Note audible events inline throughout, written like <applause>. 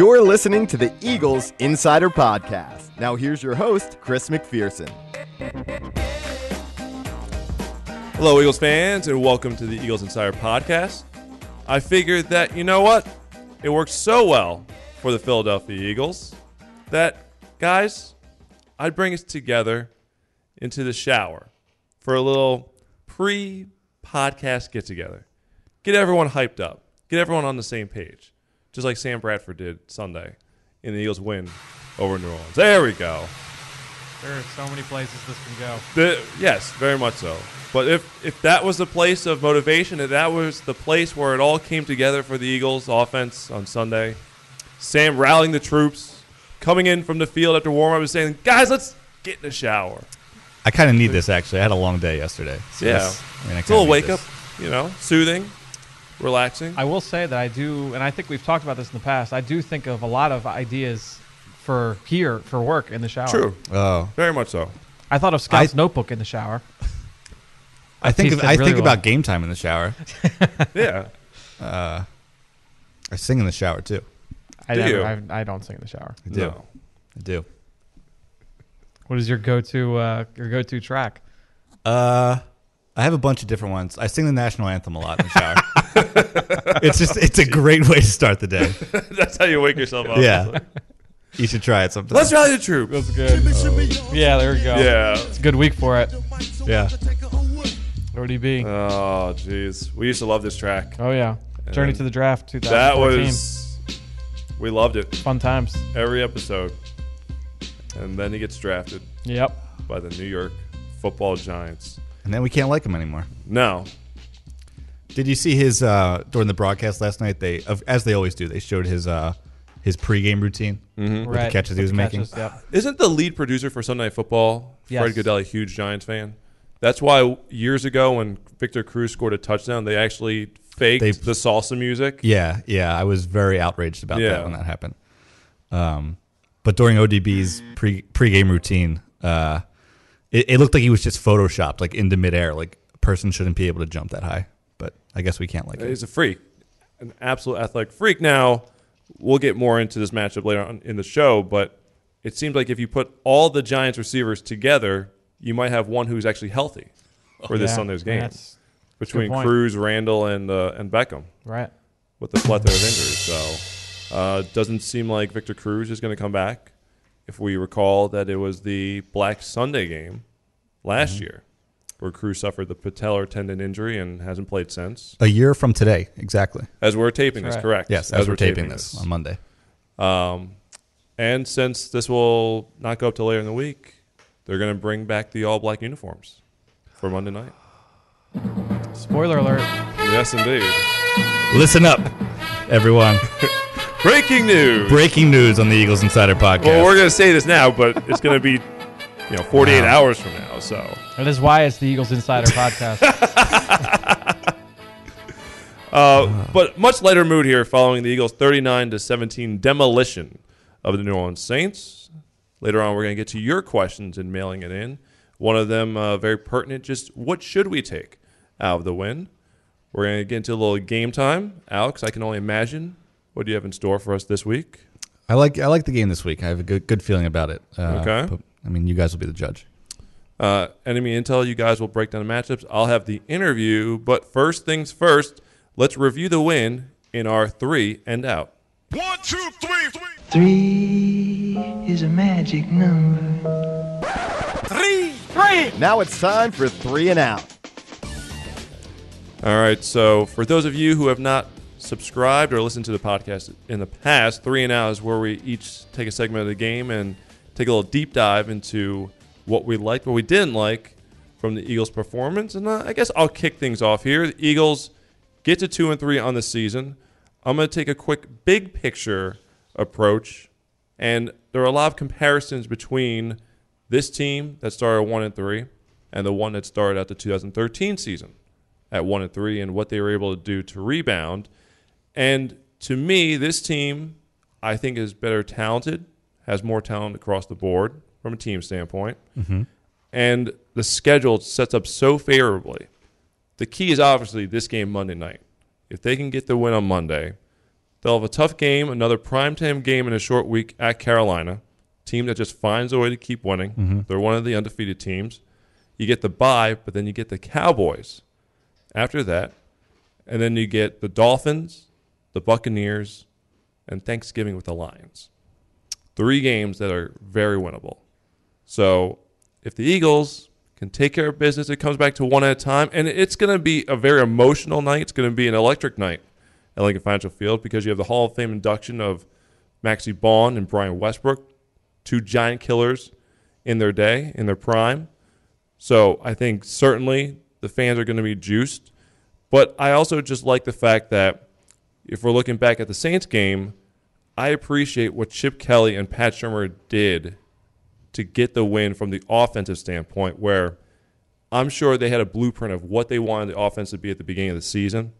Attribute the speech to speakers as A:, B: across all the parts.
A: You're listening to the Eagles Insider Podcast. Now, here's your host, Chris McPherson.
B: Hello, Eagles fans, and welcome to the Eagles Insider Podcast. I figured that, you know what? It worked so well for the Philadelphia Eagles that, guys, I'd bring us together into the shower for a little pre podcast get together. Get everyone hyped up, get everyone on the same page, just like Sam Bradford did Sunday in the Eagles' win over New Orleans. There we go.
C: There are so many places this can go.
B: The, yes, very much so. But if if that was the place of motivation, if that was the place where it all came together for the Eagles offense on Sunday, Sam rallying the troops, coming in from the field after warm up and saying, "Guys, let's get in the shower."
D: I kind of need this actually. I had a long day yesterday. So
B: Yeah.
D: this- I mean, I
B: It's a little
D: kinda need
B: wake up, you know, soothing, relaxing.
C: I will say that I do, and I think we've talked about this in the past. I do think of a lot of ideas for here for work in the shower.
B: True,
D: Oh,
B: very much so.
C: I thought of Scott's
D: I-
C: notebook in the shower. <laughs>
D: I think of, I
C: really
D: think
C: well.
D: about game time in the shower. <laughs>
B: Yeah,
D: I sing in the shower too.
C: I
B: Do
C: never,
B: you?
C: I, I don't sing in the shower.
D: I do.
B: No.
D: I do.
C: What is your go-to uh, your go-to track?
D: Uh, I have a bunch of different ones. I sing the national anthem a lot in the shower. <laughs> it's just it's a great way to start the day. <laughs>
B: That's how you wake yourself up.
D: Yeah, you should try it sometime.
B: Let's rally the troops.
C: That's good. Yeah, there we go.
B: Yeah.
C: it's a good week for it.
D: yeah.
C: ODB.
B: Oh, jeez. We used to love this track.
C: oh yeah, Journey to the Draft
B: That was. We loved it.
C: fun times.
B: every episode. And then he gets drafted
C: Yep.
B: by the New York Football Giants.
D: And then we can't like him anymore.
B: No,
D: Did you see his uh, during the broadcast last night? They, of- as they always do, they showed his uh, his pregame routine with
C: Right.
D: the catches he was
C: the
D: making.
C: catches, Yep.
B: isn't the lead producer for Sunday Night Football
C: Yes.
B: Fred Gaudelli a huge Giants fan? That's why years ago when Victor Cruz scored a touchdown, they actually faked
D: They-
B: the salsa music.
D: Yeah, yeah, I was very outraged about
B: Yeah.
D: that when that happened. Um, but during ODB's pre pregame routine, uh, it, it looked like he was just photoshopped, like into midair. Like a person shouldn't be able to jump that high. But I guess we can't like it.
B: He's a freak, an absolute athletic freak. Now, we'll get more into this matchup later on in the show, but it seems like if you put all the Giants receivers together, you might have one who's actually healthy for this
C: Yeah,
B: Sunday's game
C: that's-
B: between. Cruz, Randle, and uh, and Beckham.
C: Right.
B: with the plethora of injuries. So, uh, doesn't seem like Victor Cruz is going to come back. If we recall that it was the Black Sunday game last
D: Mm-hmm.
B: year, where Cruz suffered the patellar tendon injury and hasn't played since.
D: A year from today, exactly.
B: As we're taping
C: That's
B: this,
C: right.
B: correct?
D: Yes, as, we're taping, this on Monday.
B: Um, and since this will not go up till later in the week, they're going to bring back the all black uniforms for Monday night.
C: Spoiler alert.
B: Yes, indeed.
D: Listen up, everyone. <laughs>
B: Breaking news.
D: Breaking news on the Eagles Insider Podcast.
B: well, we're going to say this now, but it's going to be, you know, 48
D: Wow.
B: hours from now. So.
C: That is why it's the Eagles Insider Podcast. <laughs>
B: Uh, but much lighter mood here following the Eagles' 39 to 17 demolition of the New Orleans Saints. Later on, we're going to get to your questions and mailing it in. One of them uh, very pertinent. Just what should we take out of the win? We're going to get into a little game time. Alex, I can only imagine. What do you have in store for us this week?
D: I like I like the game this week. I have a good good feeling about it. Uh,
B: Okay.
D: But, I mean, you guys will be the judge.
B: Uh, enemy intel, you guys will break down the matchups. I'll have the interview. But first things first, let's review the win in our three and out.
E: One, two, three, three.
F: Three is a magic number. Three, three.
A: Now it's time for three and out.
B: All right. So, for those of you who have not subscribed or listened to the podcast in the past, three and out is where we each take a segment of the game and take a little deep dive into what we liked, what we didn't like from the Eagles' performance. And uh, I guess I'll kick things off here. The Eagles get to two and three on the season. I'm going to take a quick big picture approach, and there are a lot of comparisons between this team that started one and three and the one that started at the 2013 season at one and three and what they were able to do to rebound. And to me, this team, I think, is better talented, has more talent across the board from a team standpoint. Mm-hmm. And the schedule sets up so favorably. The key is obviously this game Monday night. If they can get the win on Monday, They'll have a tough game, another primetime game in a short week at Carolina, team that just finds a way to keep winning. Mm-hmm. They're one of the undefeated teams. You get the bye, but then you get the Cowboys after that, and then you get the Dolphins, the Buccaneers, and Thanksgiving with the Lions. Three games that are very winnable. So if the Eagles can take care of business, it comes back to one at a time, and it's going to be a very emotional night. It's going to be an electric night at Lincoln Financial Field because you have the Hall of Fame induction of Maxie Baughan and Brian Westbrook, two giant killers in their day, in their prime. So I think certainly the fans are going to be juiced. But I also just like the fact that if we're looking back at the Saints game, I appreciate what Chip Kelly and Pat Shurmur did to get the win from the offensive standpoint, where I'm sure they had a blueprint of what they wanted the offense to be at the beginning of the season,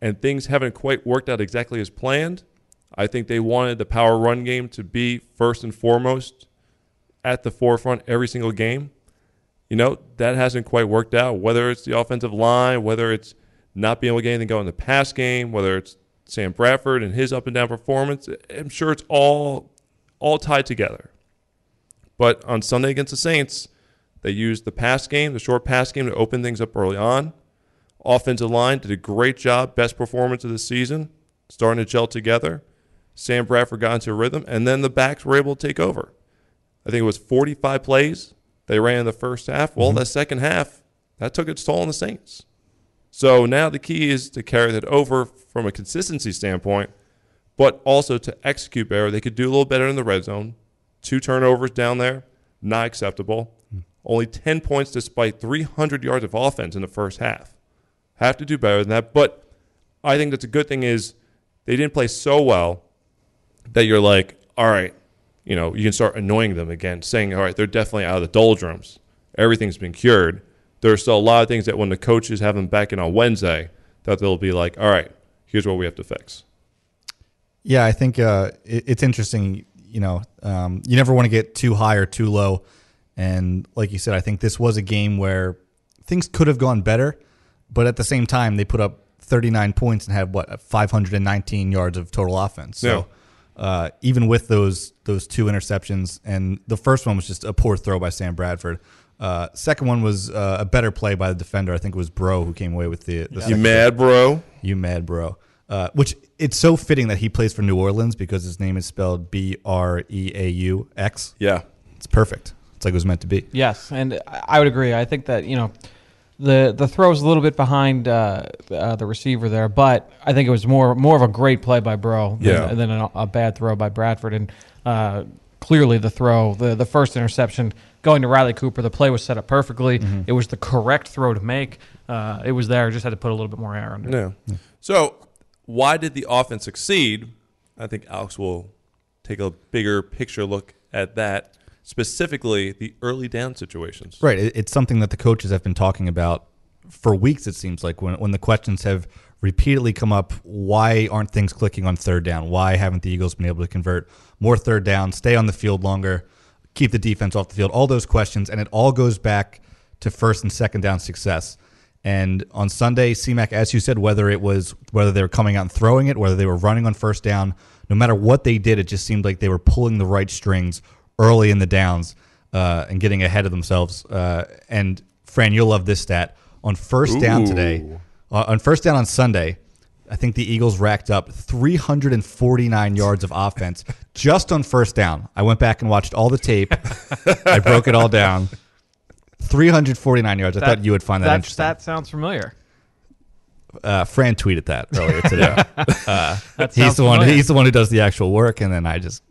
B: and things haven't quite worked out exactly as planned. I think they wanted the power run game to be first and foremost at the forefront every single game. You know, that hasn't quite worked out, whether it's the offensive line, whether it's not being able to get anything going in the pass game, whether it's Sam Bradford and his up and down performance. I'm sure it's all all tied together. But on Sunday against the Saints, they used the pass game, the short pass game, to open things up early on. Offensive line did a great job, best performance of the season, starting to gel together. Sam Bradford got into a rhythm, and then the backs were able to take over. I think it was 45 plays they ran in the first half. Well, mm-hmm. the second half, that took its toll on the Saints. So now the key is to carry that over from a consistency standpoint, but also to execute better. They could do a little better in the red zone. Two turnovers down there, not acceptable. Hmm. Only 10 points despite 300 yards of offense in the first half. Have to do better than that. But I think that's a good thing is they didn't play so well that you're like, all right, you know, you can start annoying them again, saying, all right, they're definitely out of the doldrums. Everything's been cured. There are still a lot of things that when the coaches have them back in on Wednesday, that they'll be like, all right, here's what we have to fix.
D: Yeah, I think uh, it, it's interesting. You know, um, you never want to get too high or too low. And like you said, I think this was a game where things could have gone better, but at the same time, they put up 39 points and had what 519 yards of total offense. So uh, even with those those two interceptions, and the first one was just a poor throw by Sam Bradford. Uh, second one was uh, a better play by the defender. I think it was Breaux who came away with the. the
B: You mad, bro?
D: you mad, bro? Uh, which it's so fitting that he plays for New Orleans because his name is spelled B R E A U X.
B: Yeah.
D: It's perfect. It's like it was meant to be.
C: Yes, and I I would agree. I think that you know the the throw was a little bit behind uh, uh, the receiver there, but I think it was more more of a great play by Breaux than,
B: Yeah.
C: than a, a bad throw by Bradford. And uh, clearly, the throw, the the first interception going to Riley Cooper, the play was set up perfectly. It was the correct throw to make. Uh, it was there. Just had to put a little bit more air under. it.
B: Yeah. So, why did the offense succeed? I think Alex will take a bigger picture look at that, specifically the early down situations.
D: Right. It's something that the coaches have been talking about for weeks. It seems like when when the questions have repeatedly come up, why aren't things clicking on third down? Why haven't the Eagles been able to convert more third down, stay on the field longer, keep the defense off the field? All those questions, and it all goes back to first and second down success. And on Sunday, CMAC, as you said, whether it was whether they were coming out and throwing it, whether they were running on first down, no matter what they did, it just seemed like they were pulling the right strings early in the downs uh, and getting ahead of themselves. Uh, and Fran, you'll love this stat. On first down today, uh, on first down on Sunday, I think the Eagles racked up 349 yards of offense just on first down. I went back and watched all the tape. I broke it all down. 349 yards. I
C: That-
D: thought you would find that,
C: that
D: interesting.
C: That sounds familiar.
D: uh, Fran tweeted that earlier today. uh, <laughs>
C: That
D: he's the one. He's the one who does the actual work, and then I just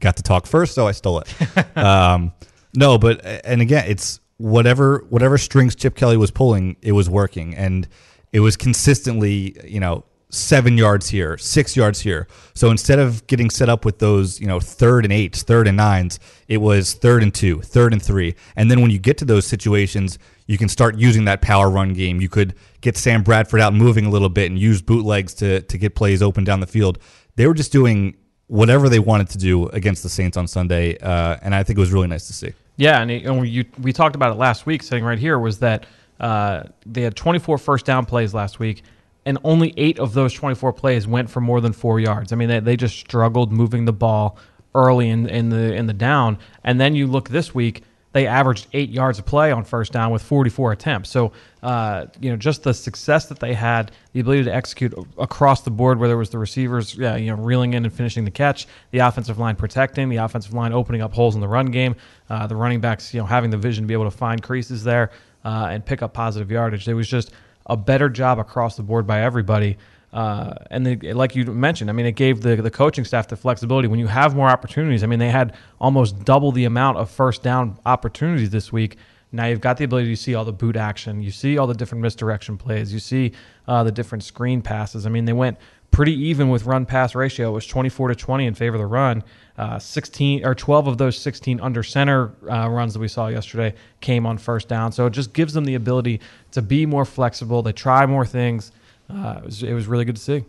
D: got to talk first, so I stole it. <laughs> um, no, but and again, it's whatever whatever strings Chip Kelly was pulling, it was working, and it was consistently, you know, seven yards here, six yards here. So instead of getting set up with those, you know, third and eights, third and nines, it was third and two, third and three, and then when you get to those situations, you can start using that power run game. You could get Sam Bradford out moving a little bit and use bootlegs to to get plays open down the field. They were just doing whatever they wanted to do against the Saints on Sunday, uh, and I think it was really nice to see.
C: Yeah, and, it, and you, we talked about it last week, sitting right here, was that uh, they had 24 first down plays last week. And only eight of those 24 plays went for more than four yards. I mean, they, they just struggled moving the ball early in, in the in the down. And then you look this week, they averaged eight yards a play on first down with 44 attempts. So, uh, you know, just the success that they had, the ability to execute across the board, whether it was the receivers, yeah, you know, reeling in and finishing the catch, the offensive line protecting, the offensive line opening up holes in the run game, uh, the running backs, you know, having the vision to be able to find creases there uh, and pick up positive yardage. It was just a better job across the board by everybody. Uh, and they, like you mentioned, I mean, it gave the the coaching staff the flexibility. When you have more opportunities, I mean, they had almost double the amount of first down opportunities this week. Now you've got the ability to see all the boot action, you see all the different misdirection plays, you see uh, the different screen passes. I mean, they went pretty even with run pass ratio. It was 24 to 20 in favor of the run. Uh, 16 or 12 of those 16 under center uh, runs that we saw yesterday came on first down. So it just gives them the ability to be more flexible. They try more things uh, it, was, it was really good to see.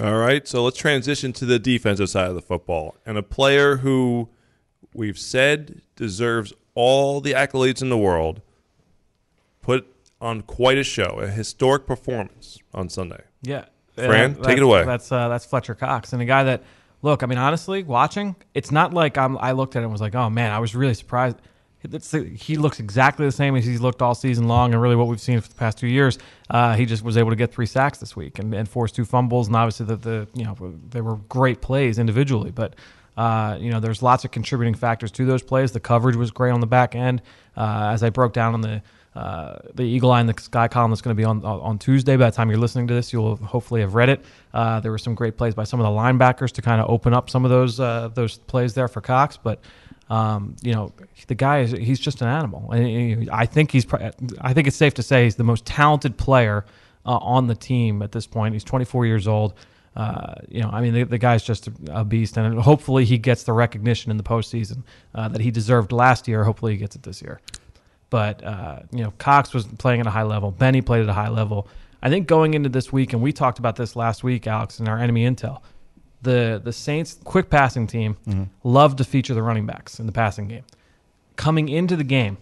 B: All right, so let's transition to the defensive side of the football and a player who we've said deserves all the accolades in the world. Put on quite a show, a historic performance on Sunday.
C: Yeah,
B: Fran,
C: Uh,
B: take it away.
C: That's uh, that's Fletcher Cox, and a guy that look. I mean, honestly, watching, it's not like I'm, I looked at it and was like, oh man, I was really surprised. It's, he looks exactly the same as he's looked all season long, and really what we've seen for the past two years. Uh, he just was able to get three sacks this week and, and force two fumbles, and obviously the, the you know they were great plays individually, but uh, you know there's lots of contributing factors to those plays. The coverage was great on the back end, uh, as I broke down on the uh, the Eagle Eye and the Sky column that's going to be on on Tuesday. By the time you're listening to this, you'll hopefully have read it. Uh, there were some great plays by some of the linebackers to kind of open up some of those uh, those plays there for Cox, but. Um, you know, the guy is he's just an animal. And I think he's I think it's safe to say he's the most talented player uh, on the team at this point. He's 24 years old. Uh, you know, I mean, the, the guy's just a, a, beast, and hopefully he gets the recognition in the postseason uh, that he deserved last year. Hopefully he gets it this year. But uh, you know, Cox was playing at a high level. Benny played at a high level. I think going into this week, and we talked about this last week, Alex, in our enemy intel the the Saints quick passing team mm-hmm. loved to feature the running backs in the passing game. Coming into the game,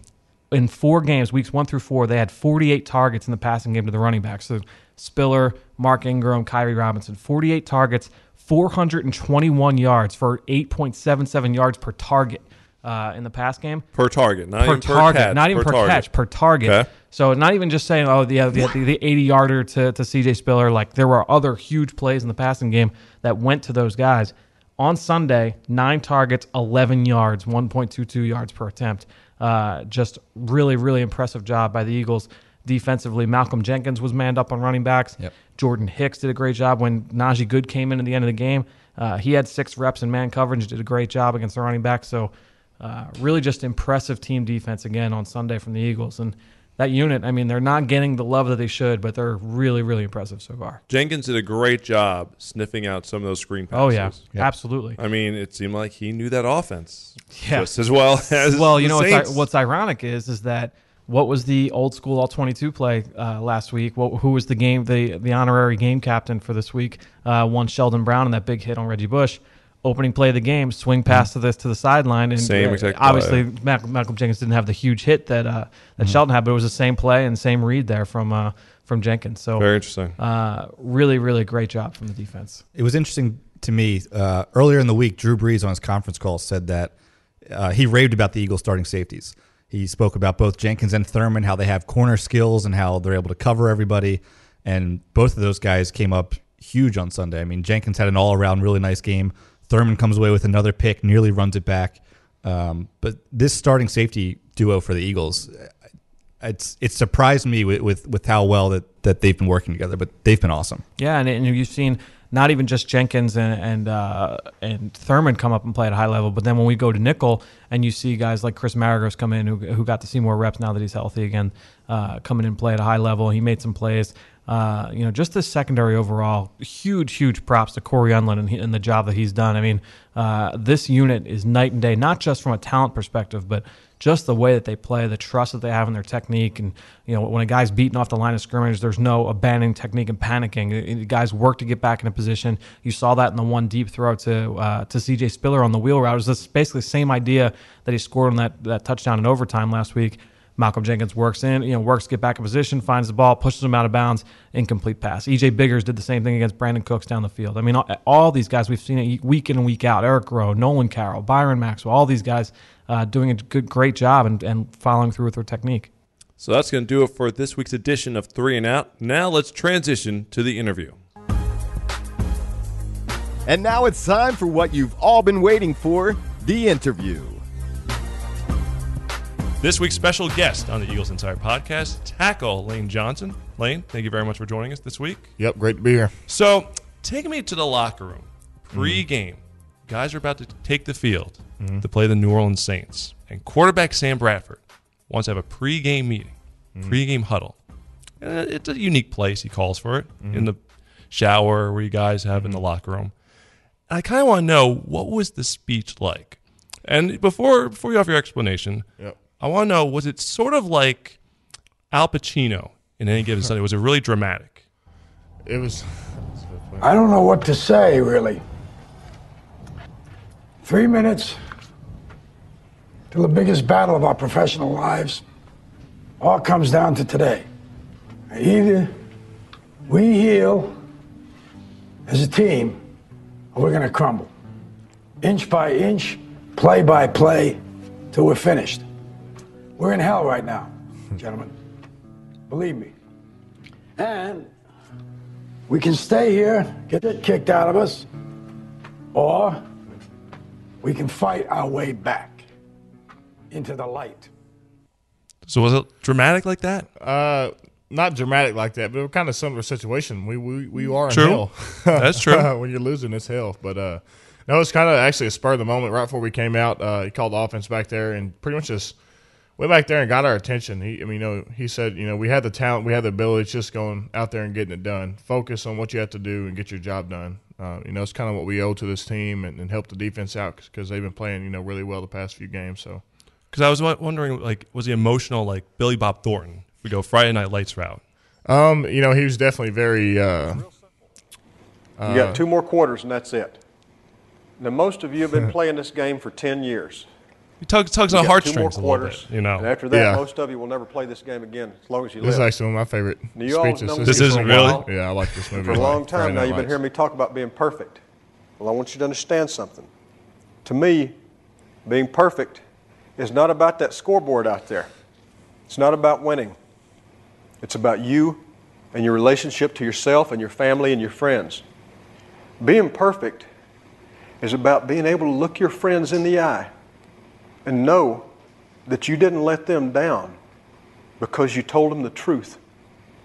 C: in four games, weeks one through four, they had 48 targets in the passing game to the running backs. So Spiller, Mark Ingram, Khiry Robinson, 48 targets, 421 yards for 8.77 yards per target uh, in the pass game
B: per target, not
C: per
B: even
C: target,
B: per catch,
C: not even per,
B: target.
C: catch, per target.
B: Okay.
C: So not even just saying, oh, the the, the, 80 yarder to, to CJ Spiller. Like there were other huge plays in the passing game that went to those guys. On Sunday, nine targets, 11 yards, 1.22 yards per attempt. Uh, just really, really impressive job by the Eagles defensively. Malcolm Jenkins was manned up on running backs.
D: Yep.
C: Jordan Hicks did a great job when Najee Goode came in at the end of the game. Uh, he had six reps in man coverage, did a great job against the running back. So, uh, really just impressive team defense again on Sunday from the Eagles. And that unit, I mean, they're not getting the love that they should, but they're really, really impressive so far.
B: Jenkins did a great job sniffing out some of those screen passes.
C: Oh, yeah. Yep. Absolutely.
B: I mean, it seemed like he knew that offense
C: yeah.
B: just as well <laughs> as
C: Well, you know,
B: what's,
C: what's, ironic is is that what was the old school all 22 play uh, last week? What, who was the game, the, the honorary game captain for this week? Uh, one Sheldon Brown and that big hit on Reggie Bush opening play of the game, swing pass mm-hmm. to this to the sideline, and
B: same
C: uh,
B: exact
C: obviously Malcolm, Malcolm, Jenkins didn't have the huge hit that uh, that mm-hmm. Sheldon had, but it was the same play and same read there from uh, from Jenkins. So
B: very interesting.
C: Uh, really, really great job from the defense.
D: It was interesting to me uh, earlier in the week. Drew Brees on his conference call said that uh, he raved about the Eagles starting safeties. He spoke about both Jenkins and Thurman, how they have corner skills and how they're able to cover everybody. And both of those guys came up huge on Sunday. I mean, Jenkins had an all around really nice game. Thurman comes away with another pick, nearly runs it back. Um, but this starting safety duo for the Eagles, it's it surprised me with, with, with how well that, that they've been working together. But they've been awesome.
C: Yeah, and, and you've seen not even just Jenkins and and, uh, and Thurman come up and play at a high level, but then when we go to nickel and you see guys like Chris Maragos come in who, who got to see more reps now that he's healthy again, uh, coming in and play at a high level. He made some plays. Uh, you know, just the secondary overall, huge, huge props to Cory Undlin and, and the job that he's done. I mean, uh, this unit is night and day, not just from a talent perspective, but just the way that they play, the trust that they have in their technique, and you know, when a guy's beaten off the line of scrimmage, there's no abandoning technique and panicking. The guys work to get back in a position. You saw that in the one deep throw to uh, to C.J. Spiller on the wheel route. It was basically the same idea that he scored on that that touchdown in overtime last week Malcolm Jenkins works in, you know, works to get back in position, finds the ball, pushes him out of bounds, incomplete pass. EJ Biggers did the same thing against Brandin Cooks down the field. I mean, all, all these guys we've seen it week in and week out. Eric Rowe, Nolan Carroll, Byron Maxwell, all these guys uh, doing a good, great job and, and following through with their technique.
B: So that's going to do it for this week's edition of Three and Out. Now let's transition to the interview.
A: And now it's time for what you've all been waiting for the interview.
B: This week's special guest on the Eagles Insider podcast, tackle Lane Johnson. Lane, thank you very much for joining us this week.
G: Yep, great to be here.
B: So, take me to the locker room pre-game. Guys are about to take the field mm-hmm. to play the New Orleans Saints, and quarterback Sam Bradford wants to have a pre-game meeting, mm-hmm. pre-game huddle. And it's a unique place. He calls for it mm-hmm. in the shower where you guys have in the locker room. I kind of want to know what was the speech like. And before before you offer your explanation,
G: Yep.
B: I want to know was it sort of like Al Pacino in any given Sunday? Was it really dramatic?
G: It was.
H: I don't know what to say, really. Three minutes till the biggest battle of our professional lives. All comes down to today. Either we heal as a team, or we're going to crumble. Inch by inch, play by play, till we're finished. We're in hell right now, gentlemen. Believe me. And we can stay here, get it kicked out of us, or we can fight our way back into the light.
B: So was it dramatic like that?
G: Uh, not dramatic like that, but it was kind of a similar situation. We we, we are in
B: True.
G: hell. <laughs>
B: That's true. <laughs>
G: when you're losing, it's hell. But uh, no, it's kind of actually a spur of the moment. Right before we came out, uh, he called the offense back there and pretty much just went back there and got our attention. He, I mean, you know, he said, you know, we had the talent, we had the ability. It's just going out there and getting it done. Focus on what you have to do and get your job done. Uh, you know, it's kind of what we owe to this team and, and help the defense out because they've been playing, you know, really well the past few games. So.
B: Because I was wondering, like, was he emotional like Billy Bob Thornton? If we go Friday Night Lights route.
G: Um, you know, he was definitely very. Uh,
I: You got two more quarters, and that's it. Now, most of you have been playing this game for 10 years.
B: He tugs, tugs
I: You
B: on
I: got two more
B: heartstrings a little
I: quarters,
B: bit, you know.
I: And after that,
G: Yeah.
I: most of you will never play this game again as long as you live.
G: this is
I: live.
G: actually one of my favorite
I: Now, you
G: speeches.
B: This isn't
I: a
B: really?
G: Yeah, I like this movie.
I: For a long
G: Friday
I: time now, you've been hearing me talk about being perfect. Well, I want you to understand something. To me, being perfect is not about that scoreboard out there. It's not about winning. It's about you and your relationship to yourself and your family and your friends. Being perfect is about being able to look your friends in the eye and know that you didn't let them down because you told them the truth.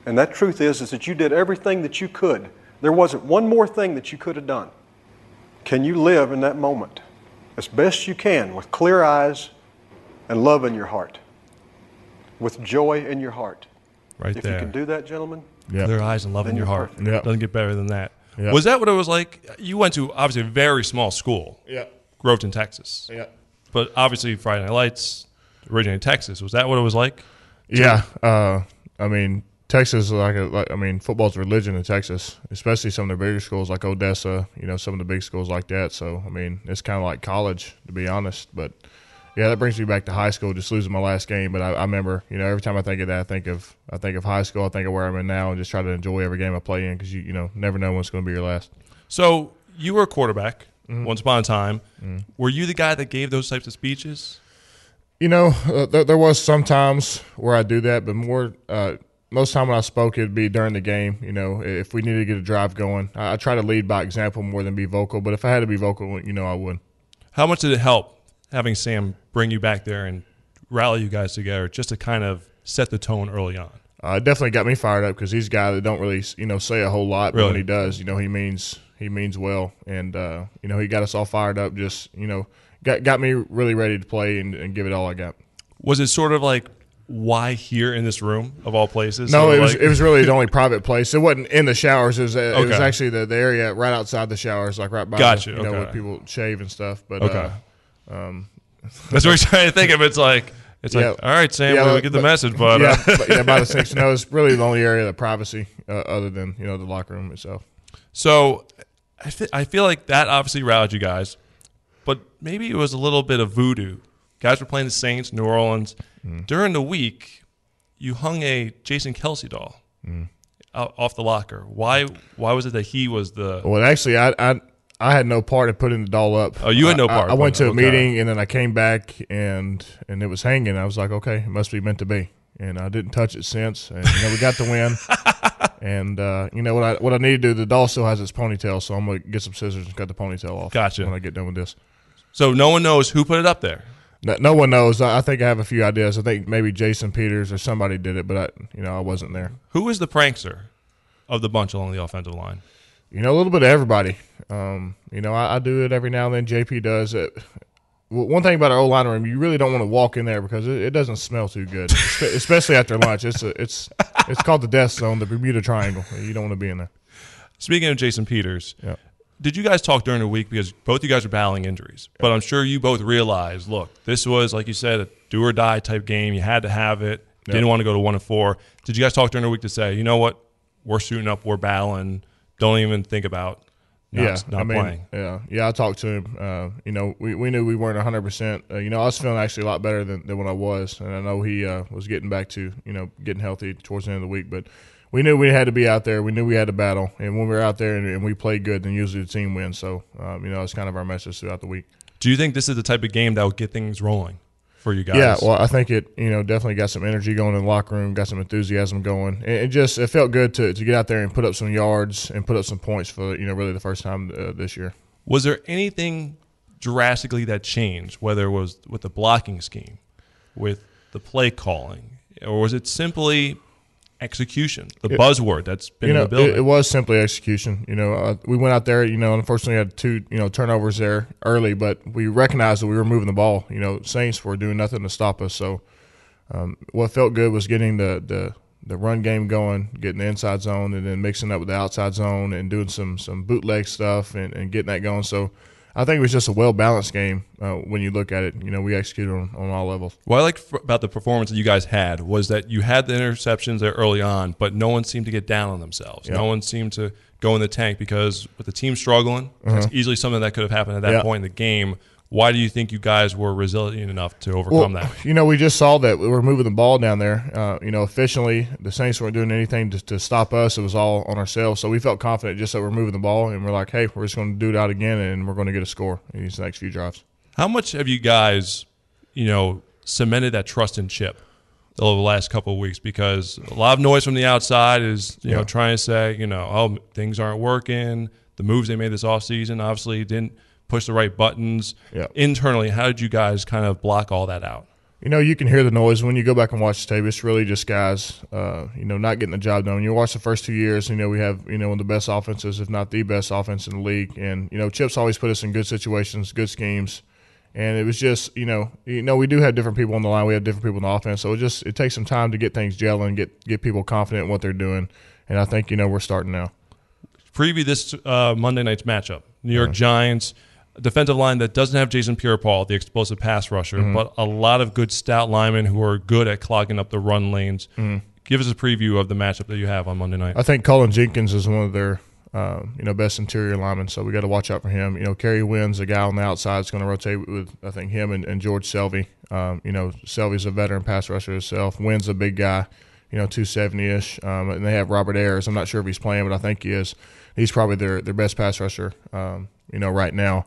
I: And that truth is, is that you did everything that you could. There wasn't one more thing that you could have done. Can you live in that moment as best you can with clear eyes and love in your heart? With joy in your heart.
B: right there.
I: if
B: there.
I: you can do that, gentlemen,
G: Yeah.
B: Clear eyes and love in your heart.
I: perfect.
G: Yeah.
B: Doesn't get better than that.
G: Yeah.
B: Was that what it was like? You went to obviously a very small school,
G: Yeah.
B: Groveton, Texas.
G: Yeah.
B: But obviously Friday Night Lights originated in Texas. Was that what it was like?
G: Yeah. Uh, I mean, Texas is like a, like, I mean, football's a religion in Texas, especially some of the bigger schools like Odessa, you know, some of the big schools like that. So, I mean, it's kind of like college, to be honest. But yeah, that brings me back to high school, just losing my last game. But I, I remember, you know, every time I think of that, I think of, I think of high school. I think of where I'm in now and just try to enjoy every game I play in because you, you know, never know when it's going to be your last.
B: So you were a quarterback
G: Mm-hmm.
B: once upon a time. Were you the guy that gave those types of speeches?
G: You know, uh, there, there was some times where I do that, but more uh, most time when I spoke, it'd be during the game. You know, if we needed to get a drive going, I, I try to lead by example more than be vocal. But if I had to be vocal, you know, I would.
B: How much did it help having Sam bring you back there and rally you guys together just to kind of set the tone early on?
G: Uh, it definitely got me fired up because he's a guy that don't really, you know, say a whole lot, but
B: Really?
G: when he does, you know, he means he means well, and uh, you know, he got us all fired up. Just you know, got got me really ready to play and, and give it all I got.
B: Was it sort of like why here in this room of all places?
G: No, it was
B: like-
G: it was really the only <laughs> private place. It wasn't in the showers. It was, uh, it was actually the, the area right outside the showers, like right by
B: Gotcha,
G: the, you know where people shave and stuff. But
B: Okay.
G: uh, <laughs>
B: That's what we're trying to think of. It's like it's
G: Yeah.
B: like all right, Sam,
G: Yeah,
B: we get the message, but
G: yeah,
B: uh,
G: but, yeah, by the six. No, it's <laughs> really the only area of privacy uh, other than you know the locker room itself.
B: so I fe- I feel like that obviously rallied you guys, but maybe it was a little bit of voodoo. Guys were playing the Saints, New Orleans, mm. During the week, you hung a Jason Kelce doll mm. o- off the locker. Why? Why was it that he was the?
G: Well, actually, I, I I had no part in putting the doll up.
B: Oh, you had no part
G: I, I went to a
B: okay.
G: meeting and then I came back and and it was hanging. I was like, okay, it must be meant to be. And I didn't touch it since. And you know, we got the win. <laughs> and uh, you know what I what I need to do? The doll still has its ponytail, so I'm gonna get some scissors and cut the ponytail off.
B: Gotcha.
G: When I get done with this.
B: So no one knows who put it up there.
G: No, no one knows. I I think I have a few ideas. I think maybe Jason Peters or somebody did it, but I, you know, I wasn't there.
B: Who is the prankster of the bunch along the offensive line?
G: You know, a little bit of everybody. Um, you know, I, I do it every now and then. JP does it. Well, one thing about our old line room, you really don't want to walk in there because it, it doesn't smell too good, <laughs> especially after lunch. It's a, it's it's called the death zone, the Bermuda Triangle. You don't want to be in there.
B: Speaking of Jason Peters,
G: Yeah.
B: did you guys talk during the week because both you guys are battling injuries? But I'm sure you both realized, look, this was like you said, a do or die type game. You had to have it. Didn't want to go to one and four. Did you guys talk during the week to say, you know what, we're suiting up, we're battling. Don't even think about not,
G: yeah,
B: not
G: I mean,
B: playing.
G: yeah, yeah. I talked to him. Uh, you know, we, we knew we weren't 100. percent uh, You know, I was feeling actually a lot better than, than when I was, and I know he uh, was getting back to you know getting healthy towards the end of the week. But we knew we had to be out there. We knew we had to battle, and when we were out there and, and we played good, then usually the team wins. So um, you know, it's kind of our message throughout the week.
B: Do you think this is the type of game that will get things rolling for you guys?
G: Yeah, well, I think it you know definitely got some energy going in the locker room, got some enthusiasm going. It, it just it felt good to, to get out there and put up some yards and put up some points for you know really the first time uh, this year.
B: Was there anything drastically that changed, whether it was with the blocking scheme, with the play calling, or was it simply execution, the
G: It-
B: buzzword that's been
G: you know,
B: in the building?
G: It, it was simply execution. You know, uh, we went out there. You know, unfortunately had two you know turnovers there early, but we recognized that we were moving the ball. You know, Saints were doing nothing to stop us. So, um, what felt good was getting the the the run game going, getting the inside zone, and then mixing up with the outside zone and doing some some bootleg stuff and, and getting that going. So. I think it was just a well balanced game uh, when you look at it. You know, we executed on, on all levels.
B: what I like f- about the performance that you guys had was that you had the interceptions there early on, but no one seemed to get down on themselves.
G: Yeah.
B: No one seemed to go in the tank because with the team struggling, that's easily something that could have happened at that
G: Uh-huh.
B: Point in the game. Why do you think you guys were resilient enough to overcome
G: Well,
B: that?
G: You know, we just saw that we were moving the ball down there. Uh, you know, efficiently, the Saints weren't doing anything to, to stop us. It was all on ourselves. So we felt confident just that we're moving the ball, and we're like, hey, we're just going to do it out again, and we're going to get a score in these next few drives.
B: How much have you guys, you know, cemented that trust in Chip over the last couple of weeks? Because a lot of noise from the outside is, you know, trying to say, you know, oh, things aren't working. The moves they made this offseason obviously didn't push the right buttons.
G: Yeah.
B: Internally, how did you guys kind of block all that out?
G: You know, you can hear the noise when you go back and watch the tape. It's really just guys, uh, you know, not getting the job done. You watch the first two years, you know, we have, you know, one of the best offenses, if not the best offense in the league. And, you know, Chip's always put us in good situations, good schemes. And it was just, you know, you know, we do have different people on the line. We have different people in the offense. So it just it takes some time to get things gelling, get get people confident in what they're doing. And I think, you know, we're starting now.
B: Preview this uh, Monday night's matchup. New York Giants, defensive line that doesn't have Jason Pierre-Paul, the explosive pass rusher, but a lot of good stout linemen who are good at clogging up the run lanes. Give us a preview of the matchup that you have on Monday night.
G: I think Cullen Jenkins is one of their uh, you know best interior linemen, so we got to watch out for him. You know, Kerry Wynn's a guy on the outside is going to rotate with I think him and, and George Selvie. Um, you know, Selvie's a veteran pass rusher himself. Wynn's a big guy, you know, two seventy ish, um, and they have Robert Ayers. I'm not sure if he's playing, but I think he is. He's probably their their best pass rusher, um, you know, right now.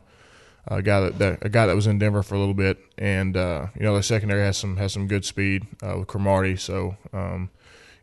G: A guy that, that a guy that was in Denver for a little bit, and uh, you know, the secondary has some has some good speed uh, with Cromartie. So. Um,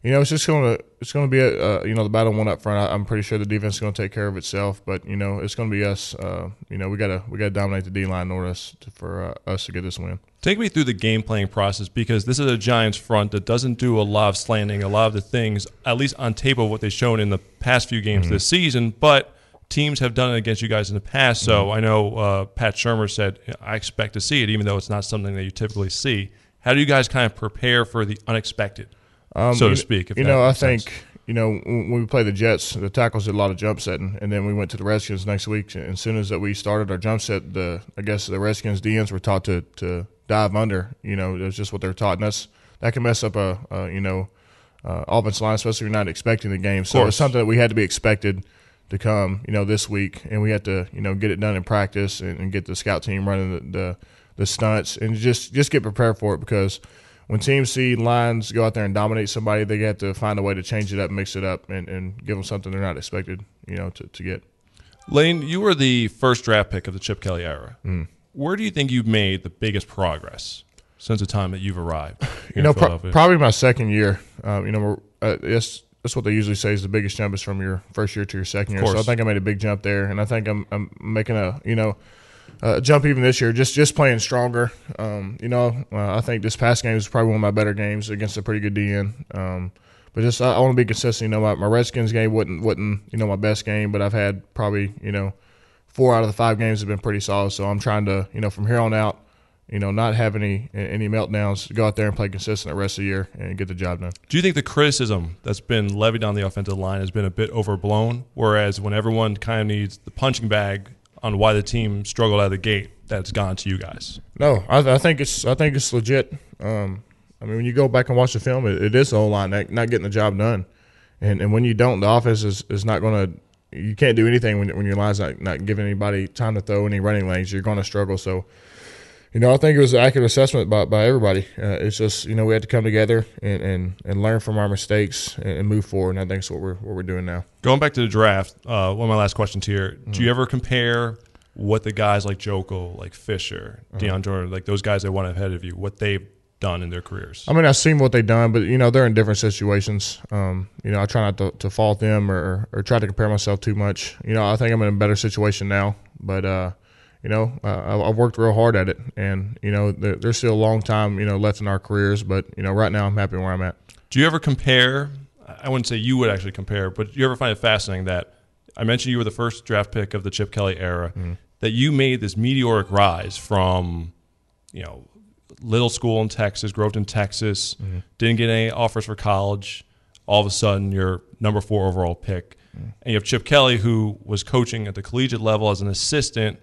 G: you know, it's just gonna it's gonna be a uh, you know the battle one up front. I, I'm pretty sure the defense is gonna take care of itself, but you know it's gonna be us. Uh, you know we gotta we gotta dominate the D line in order us to, for uh, us to get this win.
B: Take me through the game playing process because this is a Giants front that doesn't do a lot of slanting, a lot of the things, at least on tape of what they've shown in the past few games this season. But teams have done it against you guys in the past. So I know uh, Pat Shurmur said, I expect to see it, even though it's not something that you typically see. How do you guys kind of prepare for the unexpected, so to speak? if
G: You know, I
B: sense?
G: think you know when we play the Jets, the tackles did a lot of jump setting, and then we went to the Redskins next week. And as soon as that we started our jump set, the I guess the Redskins DNs were taught to to dive under. You know, that's just what they're taught, and that's that can mess up a, a you know uh, offensive line, especially if you're not expecting the game. So it's something that we had to be expected to come, you know, this week, and we had to you know get it done in practice and, and get the scout team running the, the the stunts and just just get prepared for it because when teams see lines go out there and dominate somebody, they have to find a way to change it up, mix it up, and, and give them something they're not expected, you know, to, to get.
B: Lane, you were the first draft pick of the Chip Kelly era.
G: Mm.
B: Where do you think you've made the biggest progress since the time that you've arrived?
G: You know, pro- probably my second year. Um, you know, uh, that's that's what they usually say is the biggest jump is from your first year to your second year. So I think I made a big jump there, and I think I'm I'm making a you know a jump even this year, just just playing stronger. Um, you know, uh, I think this past game was probably one of my better games against a pretty good DN. Um, but just I, I want to be consistent. You know, my, my Redskins game wasn't wasn't you know my best game, but I've had probably you know four out of the five games have been pretty solid. So I'm trying to you know from here on out you know, not have any any meltdowns. Go out there and play consistent the rest of the year and get the job done.
B: Do you think the criticism that's been levied on the offensive line has been a bit overblown? Whereas when everyone kind of needs the punching bag on why the team struggled out of the gate, that's gone to you guys.
G: No, I, I think it's I think it's legit. Um, I mean, when you go back and watch the film, it, it is the whole line not, not getting the job done, and and when you don't, the offense is, is not going to. You can't do anything when when your line's not, not giving anybody time to throw any running lanes. You're going to struggle. So, you know, I think it was an accurate assessment by, by everybody. Uh, it's just you know we had to come together and, and, and learn from our mistakes and, and move forward. And I think that's what we're what we're doing now.
B: Going back to the draft, uh, one of my last questions here: Do
G: Mm-hmm.
B: you ever compare what the guys like Joeckel, like Fisher,
G: Uh-huh.
B: Dion Jordan, like those guys that went ahead of you, what they've done in their careers?
G: I mean, I've seen what they've done, but you know they're in different situations. Um, you know, I try not to, to fault them or, or try to compare myself too much. You know, I think I'm in a better situation now, but uh, you know, uh, I've worked real hard at it, and you know, there, there's still a long time you know left in our careers. But you know, right now I'm happy where I'm at.
B: Do you ever compare? I wouldn't say you would actually compare, but do you ever find it fascinating that I mentioned you were the first draft pick of the Chip Kelly era,
G: Mm-hmm.
B: that you made this meteoric rise from, you know, little school in Texas, Groveton Texas,
G: Mm-hmm.
B: didn't get any offers for college. All of a sudden, you're number four overall pick,
G: Mm-hmm.
B: and you have Chip Kelly, who was coaching at the collegiate level as an assistant,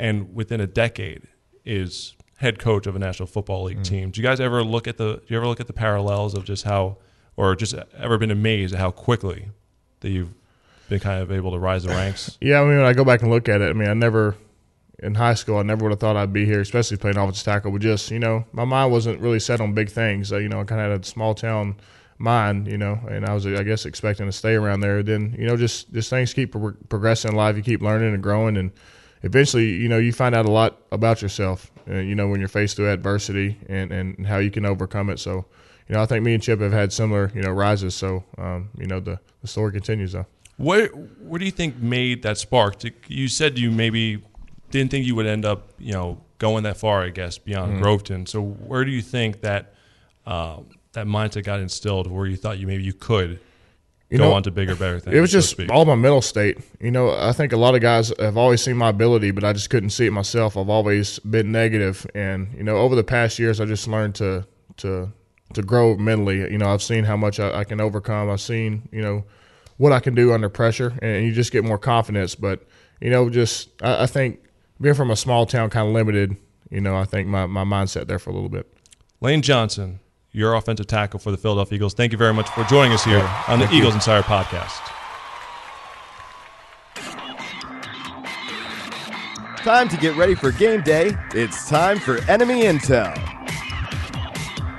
B: and within a decade is head coach of a National Football League team. Do you guys ever look at the? Do you ever look at the parallels of just how, or just ever been amazed at how quickly that you've been kind of able to rise the ranks? <laughs>
G: Yeah, I mean, when I go back and look at it, I mean, I never in high school, I never would have thought I'd be here, especially playing offensive tackle. But just you know, my mind wasn't really set on big things. Uh, you know, I kind of had a small town mind, you know, and I was, I guess, expecting to stay around there. Then you know, just just things keep pro- progressing in life. You keep learning and growing, and eventually, you know, you find out a lot about yourself. Uh, you know, when you're faced with adversity and and how you can overcome it. So. You know, I think me and Chip have had similar, you know, rises. So, um, you know, the, the story continues though.
B: What What do you think made that spark? You said you maybe didn't think you would end up, you know, going that far. I guess beyond
G: Mhm.
B: Groveton. So where do you think that um, that mindset got instilled, where you thought you maybe you could
G: You
B: go
G: know,
B: on to bigger, better things?
G: It was just
B: speak?
G: all my mental state. You know, I think a lot of guys have always seen my ability, but I just couldn't see it myself. I've always been negative, and you know, over the past years, I just learned to to to grow mentally. You know, I've seen how much I, I can overcome. I've seen you know what I can do under pressure, and you just get more confidence. But you know, just I, I think being from a small town, kind of limited. You know, I think my my mindset there for a little bit.
B: Lane Johnson, your offensive tackle for the Philadelphia Eagles. Thank you very much for joining us here
G: Yeah,
B: on the
G: thank you.
B: Eagles Insider Podcast.
A: Time to get ready for game day. It's time for Enemy Intel.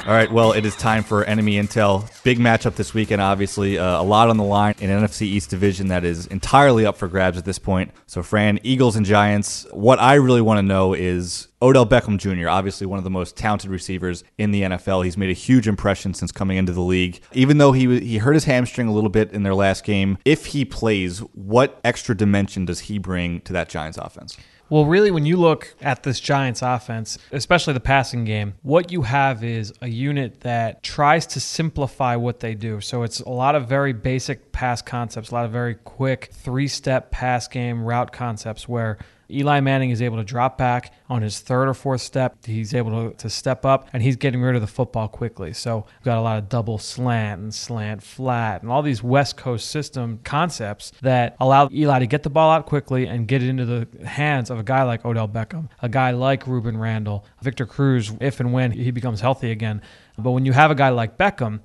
D: All right, well, it is time for enemy intel. Big matchup this weekend, obviously. Uh, a lot on the line in NFC East division that is entirely up for grabs at this point. So, Fran, Eagles and Giants. What I really want to know is Odell Beckham Jr., obviously one of the most talented receivers in the NFL. He's made a huge impression since coming into the league. Even though he he hurt his hamstring a little bit in their last game, if he plays, what extra dimension does he bring to that Giants offense?
C: Well, really, when you look at this Giants offense, especially the passing game, what you have is a unit that tries to simplify what they do. So it's a lot of very basic pass concepts, a lot of very quick three step pass game route concepts where Eli Manning is able to drop back on his third or fourth step. He's able to, to step up and he's getting rid of the football quickly. So we've got a lot of double slant and slant flat and all these West Coast system concepts that allow Eli to get the ball out quickly and get it into the hands of a guy like Odell Beckham, a guy like Rueben Randle, Victor Cruz, if and when he becomes healthy again. But when you have a guy like Beckham,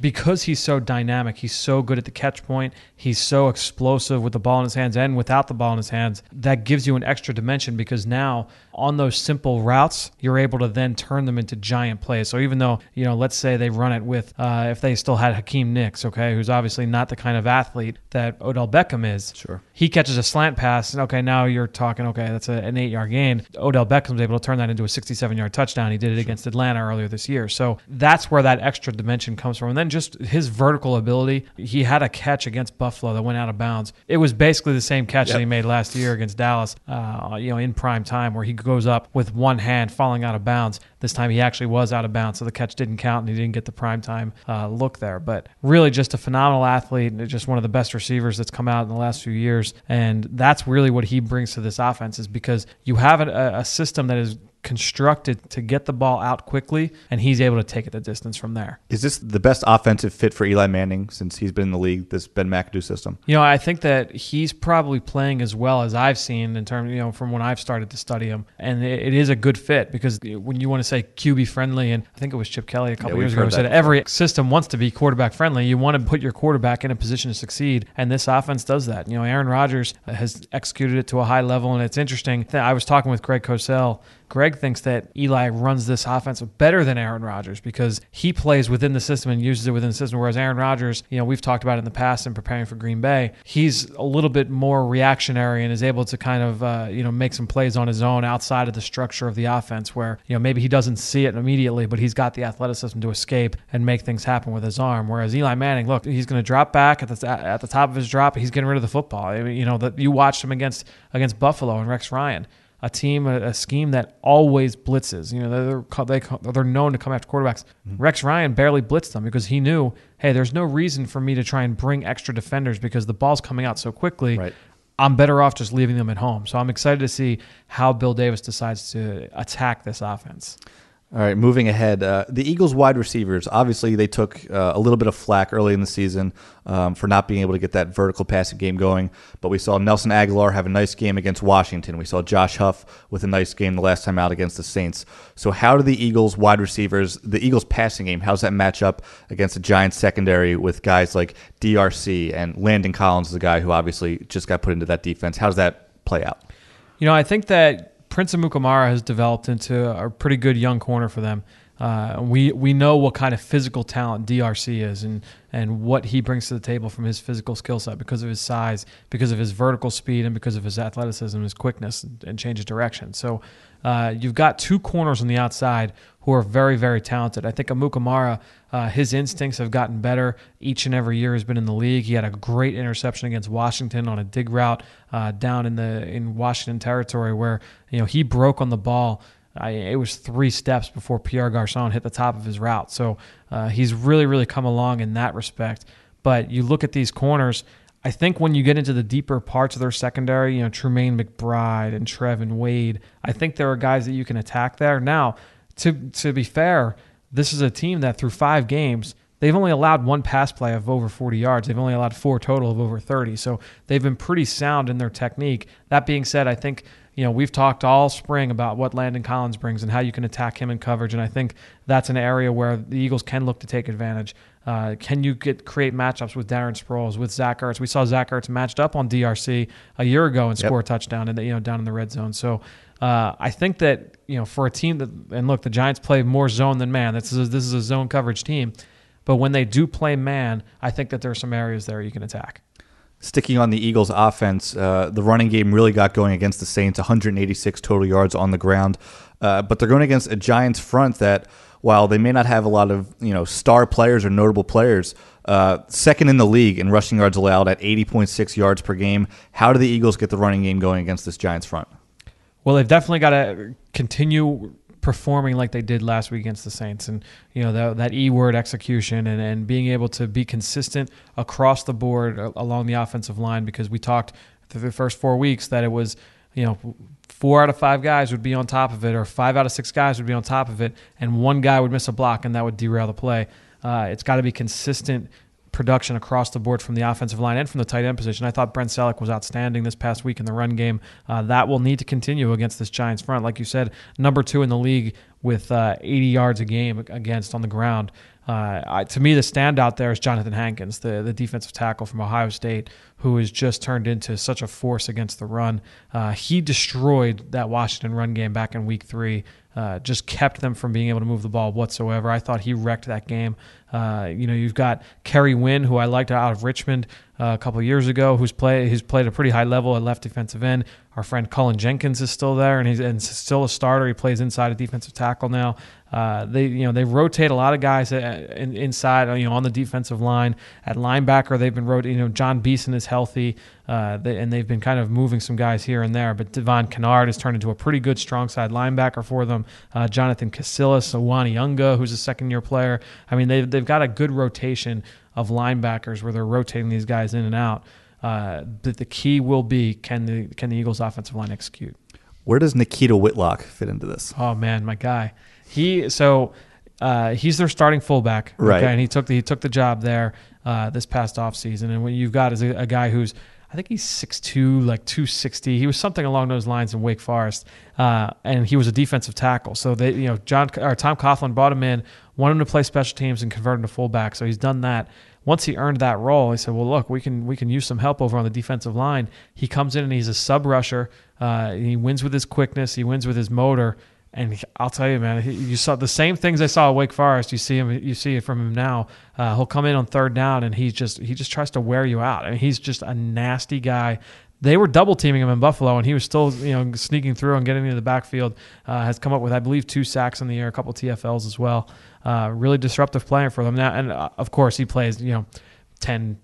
C: because he's so dynamic, he's so good at the catch point, he's so explosive with the ball in his hands and without the ball in his hands, that gives you an extra dimension because now on those simple routes, you're able to then turn them into giant plays. So even though, you know, let's say they run it with, uh, if they still had Hakeem Nicks, okay, who's obviously not the kind of athlete that Odell Beckham is.
D: Sure.
C: He catches a slant pass, and okay, now you're talking, okay, that's a, an eight yard gain. Odell Beckham's able to turn that into a 67 yard touchdown. He did it against Atlanta earlier this year. So that's where that extra dimension comes from. And then just his vertical ability. He had a catch against Buffalo that went out of bounds. It was basically the same catch that he made last year against Dallas, uh, you know, in prime time, where he goes up with one hand falling out of bounds. This time he actually was out of bounds, so the catch didn't count and he didn't get the prime time uh, look there. But really, just a phenomenal athlete, and just one of the best receivers that's come out in the last few years. And that's really what he brings to this offense is because you have a, a system that is constructed to get the ball out quickly, and he's able to take it the distance from there.
D: Is this the best offensive fit for Eli Manning since he's been in the league? This Ben McAdoo system.
C: You know, I think that he's probably playing as well as I've seen in terms, you know, from when I've started to study him, and it, it is a good fit because when you want to say QB friendly, and I think it was Chip Kelly a couple
D: Yeah,
C: years ago who said
D: that
C: every system wants to be quarterback friendly. You want to put your quarterback in a position to succeed, and this offense does that. You know, Aaron Rodgers has executed it to a high level, and it's interesting. I was talking with Greg Cosell. Greg thinks that Eli runs this offense better than Aaron Rodgers because he plays within the system and uses it within the system. Whereas Aaron Rodgers, you know, we've talked about in the past in preparing for Green Bay, he's a little bit more reactionary and is able to kind of, uh, you know, make some plays on his own outside of the structure of the offense where, you know, maybe he doesn't see it immediately, but he's got the athleticism to escape and make things happen with his arm. Whereas Eli Manning, look, he's going to drop back at the, at the top of his drop. He's getting rid of the football. You know, that you watched him against, against Buffalo and Rex Ryan a team, a, a, scheme that always blitzes. You know, they're they they're known to come after quarterbacks. Mm-hmm. Rex Ryan barely blitzed them because he knew, hey, there's no reason for me to try and bring extra defenders because the ball's coming out so quickly.
D: Right.
C: I'm better off just leaving them at home. So I'm excited to see how Bill Davis decides to attack this offense.
D: All right, moving ahead. Uh, the Eagles wide receivers, obviously, they took uh, a little bit of flack early in the season um, for not being able to get that vertical passing game going. But we saw Nelson Agholor have a nice game against Washington. We saw Josh Huff with a nice game the last time out against the Saints. So, how do the Eagles wide receivers, the Eagles passing game, how's that match up against the Giants secondary with guys like DRC and Landon Collins the guy who obviously just got put into that defense? How does that play out?
C: You know, I think that Prince Amukamara has developed into a pretty good young corner for them. Uh, we we know what kind of physical talent DRC is and and what he brings to the table from his physical skill set because of his size, because of his vertical speed, and because of his athleticism, his quickness, and change of direction. So uh, you've got two corners on the outside who are very very talented. I think Amukamara, uh, his instincts have gotten better each and every year. He's been in the league. He had a great interception against Washington on a dig route uh, down in the in Washington territory where you know he broke on the ball. I, it was three steps before Pierre Garcon hit the top of his route. So uh, he's really, really come along in that respect. But you look at these corners, I think when you get into the deeper parts of their secondary, you know, Trumaine McBride and Trevin Wade, I think there are guys that you can attack there. Now, to to be fair, this is a team that through five games, they've only allowed one pass play of over 40 yards. They've only allowed four total of over 30. So they've been pretty sound in their technique. That being said, I think you know, we've talked all spring about what Landon Collins brings and how you can attack him in coverage, and I think that's an area where the Eagles can look to take advantage. Uh, can you get create matchups with Darren Sproles, with Zach Ertz? We saw Zach Ertz matched up on DRC a year ago and score a touchdown, and you know down in the red zone. So uh, I think that you know for a team that and look, the Giants play more zone than man. This is a, this is a zone coverage team, but when they do play man, I think that there are some areas there you can attack.
D: Sticking on the Eagles' offense, uh, the running game really got going against the Saints, 186 total yards on the ground. Uh, but they're going against a Giants front that, while they may not have a lot of you know star players or notable players, uh, second in the league in rushing yards allowed at 80.6 yards per game. How do the Eagles get the running game going against this Giants front?
C: Well, they've definitely got to continue performing like they did last week against the Saints, and you know that, that E word execution and, and being able to be consistent across the board along the offensive line. Because we talked through the first four weeks that it was you know four out of five guys would be on top of it, or five out of six guys would be on top of it, and one guy would miss a block, and that would derail the play. Uh, it's got to be consistent production across the board from the offensive line and from the tight end position. I thought Brent Celek was outstanding this past week in the run game. Uh, that will need to continue against this Giants front. Like you said, number two in the league with uh, 80 yards a game against on the ground. Uh, I, to me, the standout there is Jonathan Hankins, the, the defensive tackle from Ohio State, who has just turned into such a force against the run. Uh, he destroyed that Washington run game back in week three. Uh, just kept them from being able to move the ball whatsoever. I thought he wrecked that game. Uh, you know, you've got Kerry Wynn, who I liked out of Richmond uh, a couple years ago, who's played who's played a pretty high level at left defensive end. Our friend Cullen Jenkins is still there, and he's and still a starter. He plays inside a defensive tackle now. Uh, they you know they rotate a lot of guys uh, in, inside you know on the defensive line at linebacker. They've been rotating. You know Jon Beason is healthy, uh, they, and they've been kind of moving some guys here and there. But Devon Kennard has turned into a pretty good strong side linebacker for them. Uh, Jonathan Casillas, Uani 'Unga, who's a second year player. I mean they've they've got a good rotation of linebackers where they're rotating these guys in and out. Uh, but the key will be can the can the Eagles offensive line execute?
D: Where does Nikita Whitlock fit into this?
C: Oh man, my guy. He so uh, he's their starting fullback,
D: Right.
C: Okay, and he took the he took the job there uh, this past offseason. And what you've got is a, a guy who's I think he's 6'2", like two sixty. He was something along those lines in Wake Forest, uh, and he was a defensive tackle. So they, you know, John or Tom Coughlin brought him in, wanted him to play special teams and convert him to fullback. So he's done that. Once he earned that role, he said, "Well, look, we can we can use some help over on the defensive line." He comes in and he's a sub rusher. Uh, he wins with his quickness. He wins with his motor. And I'll tell you, man, he, you saw the same things I saw at Wake Forest. You see him, you see it from him now. Uh, he'll come in on third down, and he's just he just tries to wear you out. I mean, he's just a nasty guy. They were double teaming him in Buffalo, and he was still you know sneaking through and getting into the backfield. Uh, has come up with I believe two sacks in the year, a couple TFLs as well. Uh, really disruptive player for them now, and uh, of course he plays you know 10,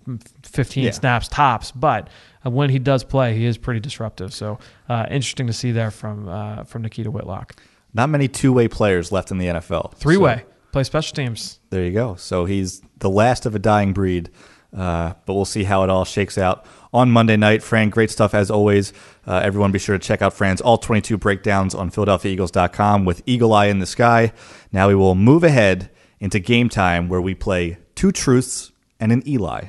C: 15
D: Yeah.
C: snaps tops, but uh, when he does play, he is pretty disruptive. So uh, interesting to see there from uh, from Nikita Whitlock.
D: Not many two way players left in the NFL.
C: Three
D: So-
C: way play special teams.
D: There you go. So he's the last of a dying breed, uh, but we'll see how it all shakes out on Monday night. Fran, great stuff as always. Uh, everyone be sure to check out Fran's all 22 breakdowns on PhiladelphiaEagles.com with Eagle Eye in the Sky. Now we will move ahead into game time where we play two truths and an Eli.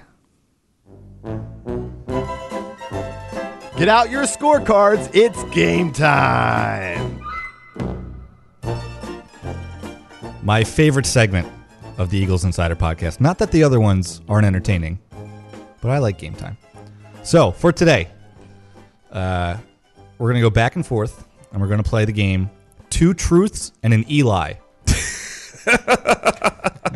A: Get out your scorecards. It's game time.
D: My favorite segment of the Eagles Insider podcast. Not that the other ones aren't entertaining, but I like game time. So for today, uh, we're going to go back and forth, and we're going to play the game Two Truths and an Eli. <laughs>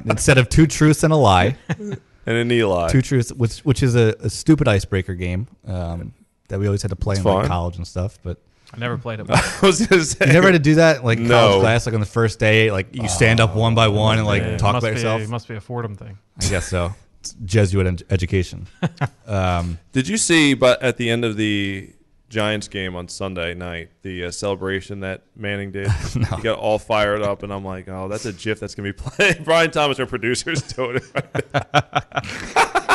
D: Instead of two truths and a lie,
B: And an Eli.
D: two truths, which which is a, a stupid icebreaker game um, that we always had to play
B: It's
D: in like college and stuff. But
C: I never played it. <laughs>
B: I was gonna say
D: you never had to do that like
B: No.
D: college class, like on the first day, like you stand up one by one and like
C: It
D: talk
C: must
D: about
C: be,
D: yourself.
C: It must be a Fordham thing.
D: I guess so. It's Jesuit ed- education. <laughs> Um,
B: Did you see, but at the end of the Giants game on Sunday night, the uh, celebration that Manning did? <laughs>
D: No.
B: He got all fired up, and I'm like, oh, that's a GIF that's gonna be played. Brian Thomas, our producer, is doing it.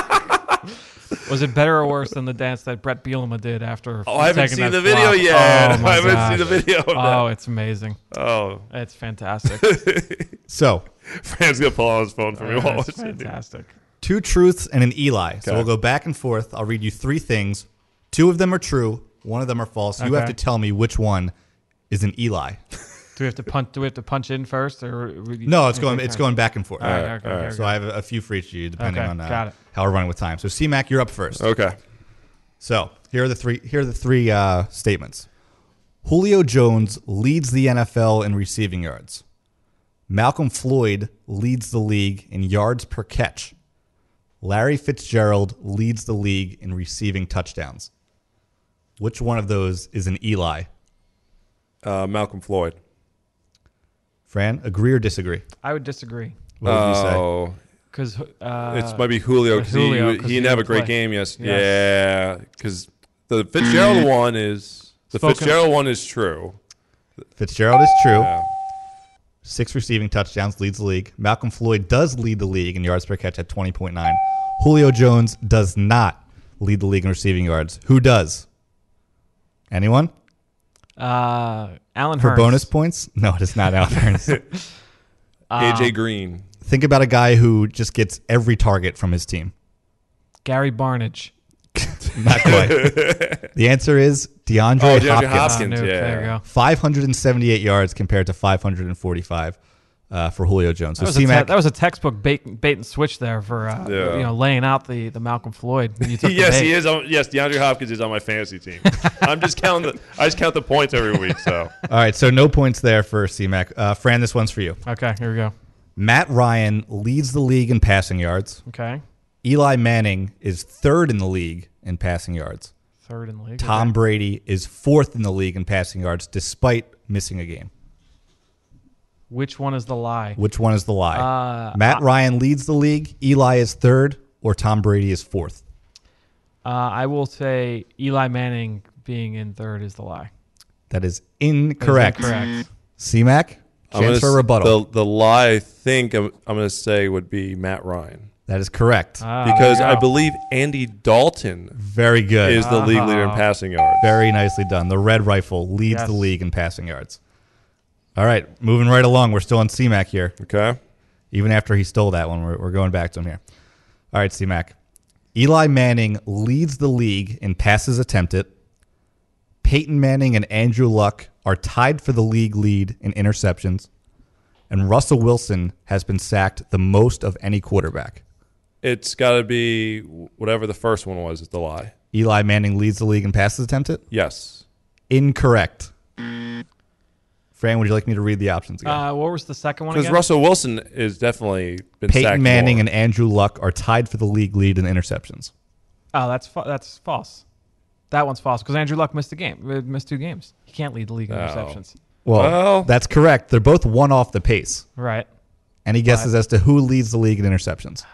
C: Was it better or worse than the dance that Bret Bielema did after?
B: Oh, I haven't
C: taking
B: seen
C: that
B: the video
C: flop?
B: yet.
C: Oh, <laughs> my
B: I haven't
C: gosh.
B: seen the video of
C: Oh, it's amazing.
B: Oh,
C: It's fantastic. <laughs>
D: so,
B: Fran's gonna pull out his phone for me. while oh,
C: it's
B: watching it.
C: fantastic.
D: two truths and an Eli. So we'll go back and forth. I'll read you three things. Two of them are true. One of them are false. You have to tell me which one is an Eli. <laughs>
C: Do we have to punch? Do we have to punch in first, or
D: No, it's going. It's going back and forth.
C: All right, okay, okay, okay.
D: So I have a, a few for each of you, depending
C: Okay,
D: on uh, how we're running with time. So C-Mac, you're up first.
B: Okay.
D: So here are the three. Here are the three uh, statements. Julio Jones leads the NFL in receiving yards. Malcolm Floyd leads the league in yards per catch. Larry Fitzgerald leads the league in receiving touchdowns. Which one of those is an Eli?
B: Uh, Malcolm Floyd.
D: Fran, agree or disagree?
C: I would disagree
D: What would you say?
B: Oh,
C: because uh,
B: It's might be Julio because he,
C: Julio,
B: he
C: 'cause
B: didn't
C: he
B: have a
C: didn't
B: great
C: play.
B: game. Yes,
C: Yes.
B: yeah, because the Fitzgerald <clears throat> one is the
C: Spoken-
B: Fitzgerald one is true.
D: Fitzgerald is true.
B: Yeah.
D: Six receiving touchdowns, leads the league. Malcolm Floyd does lead the league in yards per catch at 20.9. Julio Jones does not lead the league in receiving yards. Who does? Anyone?
C: Uh, Allen
D: For
C: Hurns.
D: bonus points? No, it is not Al Hurns. <laughs>
B: AJ Green.
D: Think about a guy who just gets every target from his team.
C: Gary Barnidge. <laughs>
D: Not quite. the answer is DeAndre,
B: Oh, DeAndre
D: Hopkins.
B: Hopkins.
C: Ah, no,
B: yeah.
C: There you go.
D: 578 yards compared to 545. Uh, for Julio Jones. So
C: That was, a te- that was a textbook bait, bait and switch there for uh,
B: Yeah.
C: you know laying out the, the Malcolm Floyd. You <laughs> took
B: yes,
C: bait.
B: he is. On, yes, DeAndre Hopkins is on my fantasy team. <laughs> I'm just counting. The, I just count the points every week. So
D: all right, so no points there for C-Mac. Uh, Fran, this one's for you.
C: Okay, here we go.
D: Matt Ryan leads the league in passing yards.
C: Okay,
D: Eli Manning is third in the league in passing yards.
C: third in the league.
D: Tom
C: Okay.
D: Brady is fourth in the league in passing yards despite missing a game.
C: Which one is the lie?
D: Which one is the lie?
C: Uh,
D: Matt Ryan leads the league, Eli is third, or Tom Brady is fourth.
C: Uh, I will say Eli Manning being in third is the lie.
D: That is
C: That is
D: incorrect.
C: incorrect.
D: C-Mac, chance
B: gonna
D: for rebuttal.
B: The, the lie I think I'm, I'm going to say would be Matt Ryan
D: that is correct.
C: Ah,
B: because I believe Andy Dalton
D: Very good.
B: is the league leader in
C: Ah.
B: passing yards.
D: Very nicely done. The Red Rifle leads
C: Yes.
D: the league in passing yards. All right, moving right along. We're still on C-Mac here.
B: Okay.
D: Even after he stole that one, we're, we're going back to him here. All right, C-Mac. Eli Manning leads the league in passes attempted. Peyton Manning and Andrew Luck are tied for the league lead in interceptions. And Russell Wilson has been sacked the most of any quarterback.
B: It's got to be whatever the first one was. Is the lie?
D: Eli Manning leads the league in passes attempted?
B: Yes.
D: Incorrect. Fran, would you like me to read the options again?
C: Uh, what was the second one
B: Because
C: again?
B: Russell Wilson is definitely been
D: Peyton
B: sacked
D: Manning
B: more.
D: and Andrew Luck are tied for the league lead in interceptions.
C: oh, that's fa- that's false. That one's false because Andrew Luck missed a game, uh, missed two games. He can't lead the league in
B: Oh.
C: interceptions.
D: Well,
B: Well-
D: that's correct. They're both one off the pace.
C: Right.
D: Any guesses as to who leads the league in interceptions?